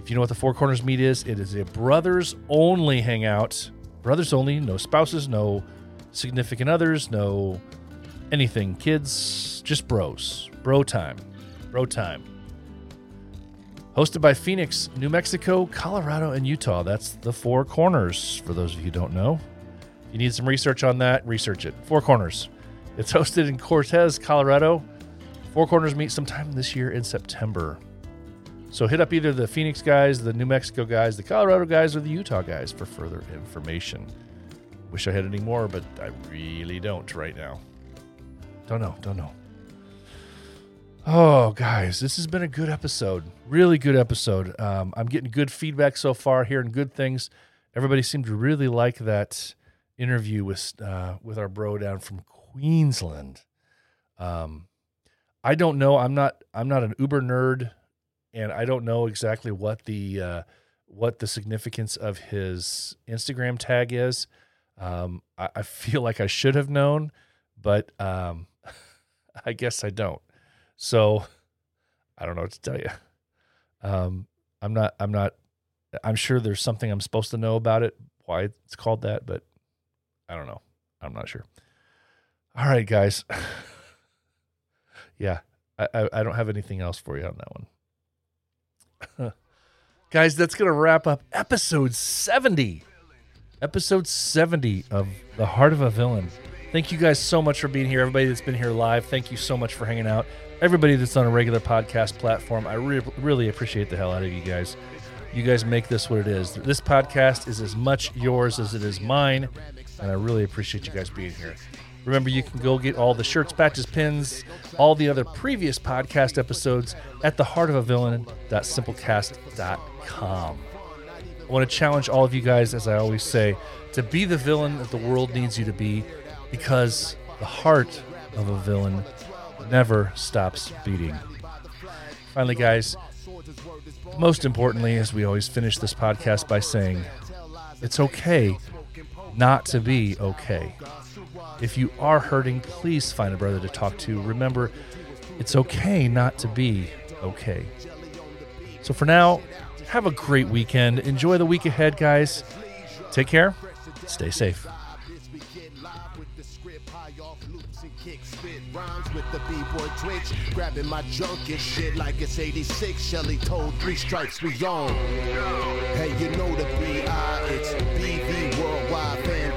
If you know what the Four Corners meet is, it is a brothers only hangout. Brothers only, no spouses, no significant others, no anything. Kids, just bros. Bro time. Bro time. Hosted by Phoenix, New Mexico, Colorado, and Utah. That's the Four Corners, for those of you who don't know. If you need some research on that, research it. Four Corners. It's hosted in Cortez, Colorado. Four Corners meet sometime this year in September. So hit up either the Phoenix guys, the New Mexico guys, the Colorado guys, or the Utah guys for further information. Wish I had any more, but I really don't right now. Don't know, don't know. Oh, guys, this has been a good episode. Really good episode. Um, I'm getting good feedback so far, hearing good things. Everybody seemed to really like that interview with uh, with our bro down from Queensland. Um, I don't know. I'm not. I'm not an Uber nerd, and I don't know exactly what the uh, what the significance of his Instagram tag is. Um, I, I feel like I should have known, but um, I guess I don't. So I don't know what to tell you. Um, I'm not. I'm not. I'm sure there's something I'm supposed to know about it. Why it's called that, but I don't know. I'm not sure. All right, guys. yeah, I, I, I don't have anything else for you on that one. guys, that's gonna wrap up episode 70. Episode 70 of The Heart of a Villain. Thank you guys so much for being here. Everybody that's been here live, thank you so much for hanging out. Everybody that's on a regular podcast platform, I re- really appreciate the hell out of you guys. You guys make this what it is. This podcast is as much yours as it is mine, and I really appreciate you guys being here. Remember, you can go get all the shirts, patches, pins, all the other previous podcast episodes at theheartofavillain.simplecast.com. I want to challenge all of you guys, as I always say, to be the villain that the world needs you to be because the heart of a villain never stops beating. Finally, guys, most importantly, as we always finish this podcast by saying, it's okay not to be okay. If you are hurting, please find a brother to talk to. Remember, it's okay not to be okay. So for now, have a great weekend. Enjoy the week ahead, guys. Take care. Stay safe. the B-boy twitch. Grabbing my junk and shit like it's 86. Shelly told three stripes we on. Hey, you know the B.I. It's BV Worldwide Fan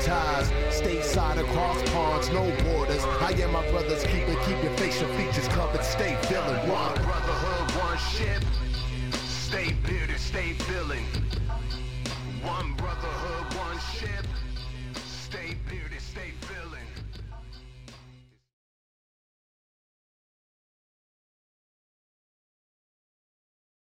Stateside across ponds, no borders. I am my brother's keep it Keep your facial features covered. Stay feeling one. Brotherhood, one ship. Stay bearded, stay feeling.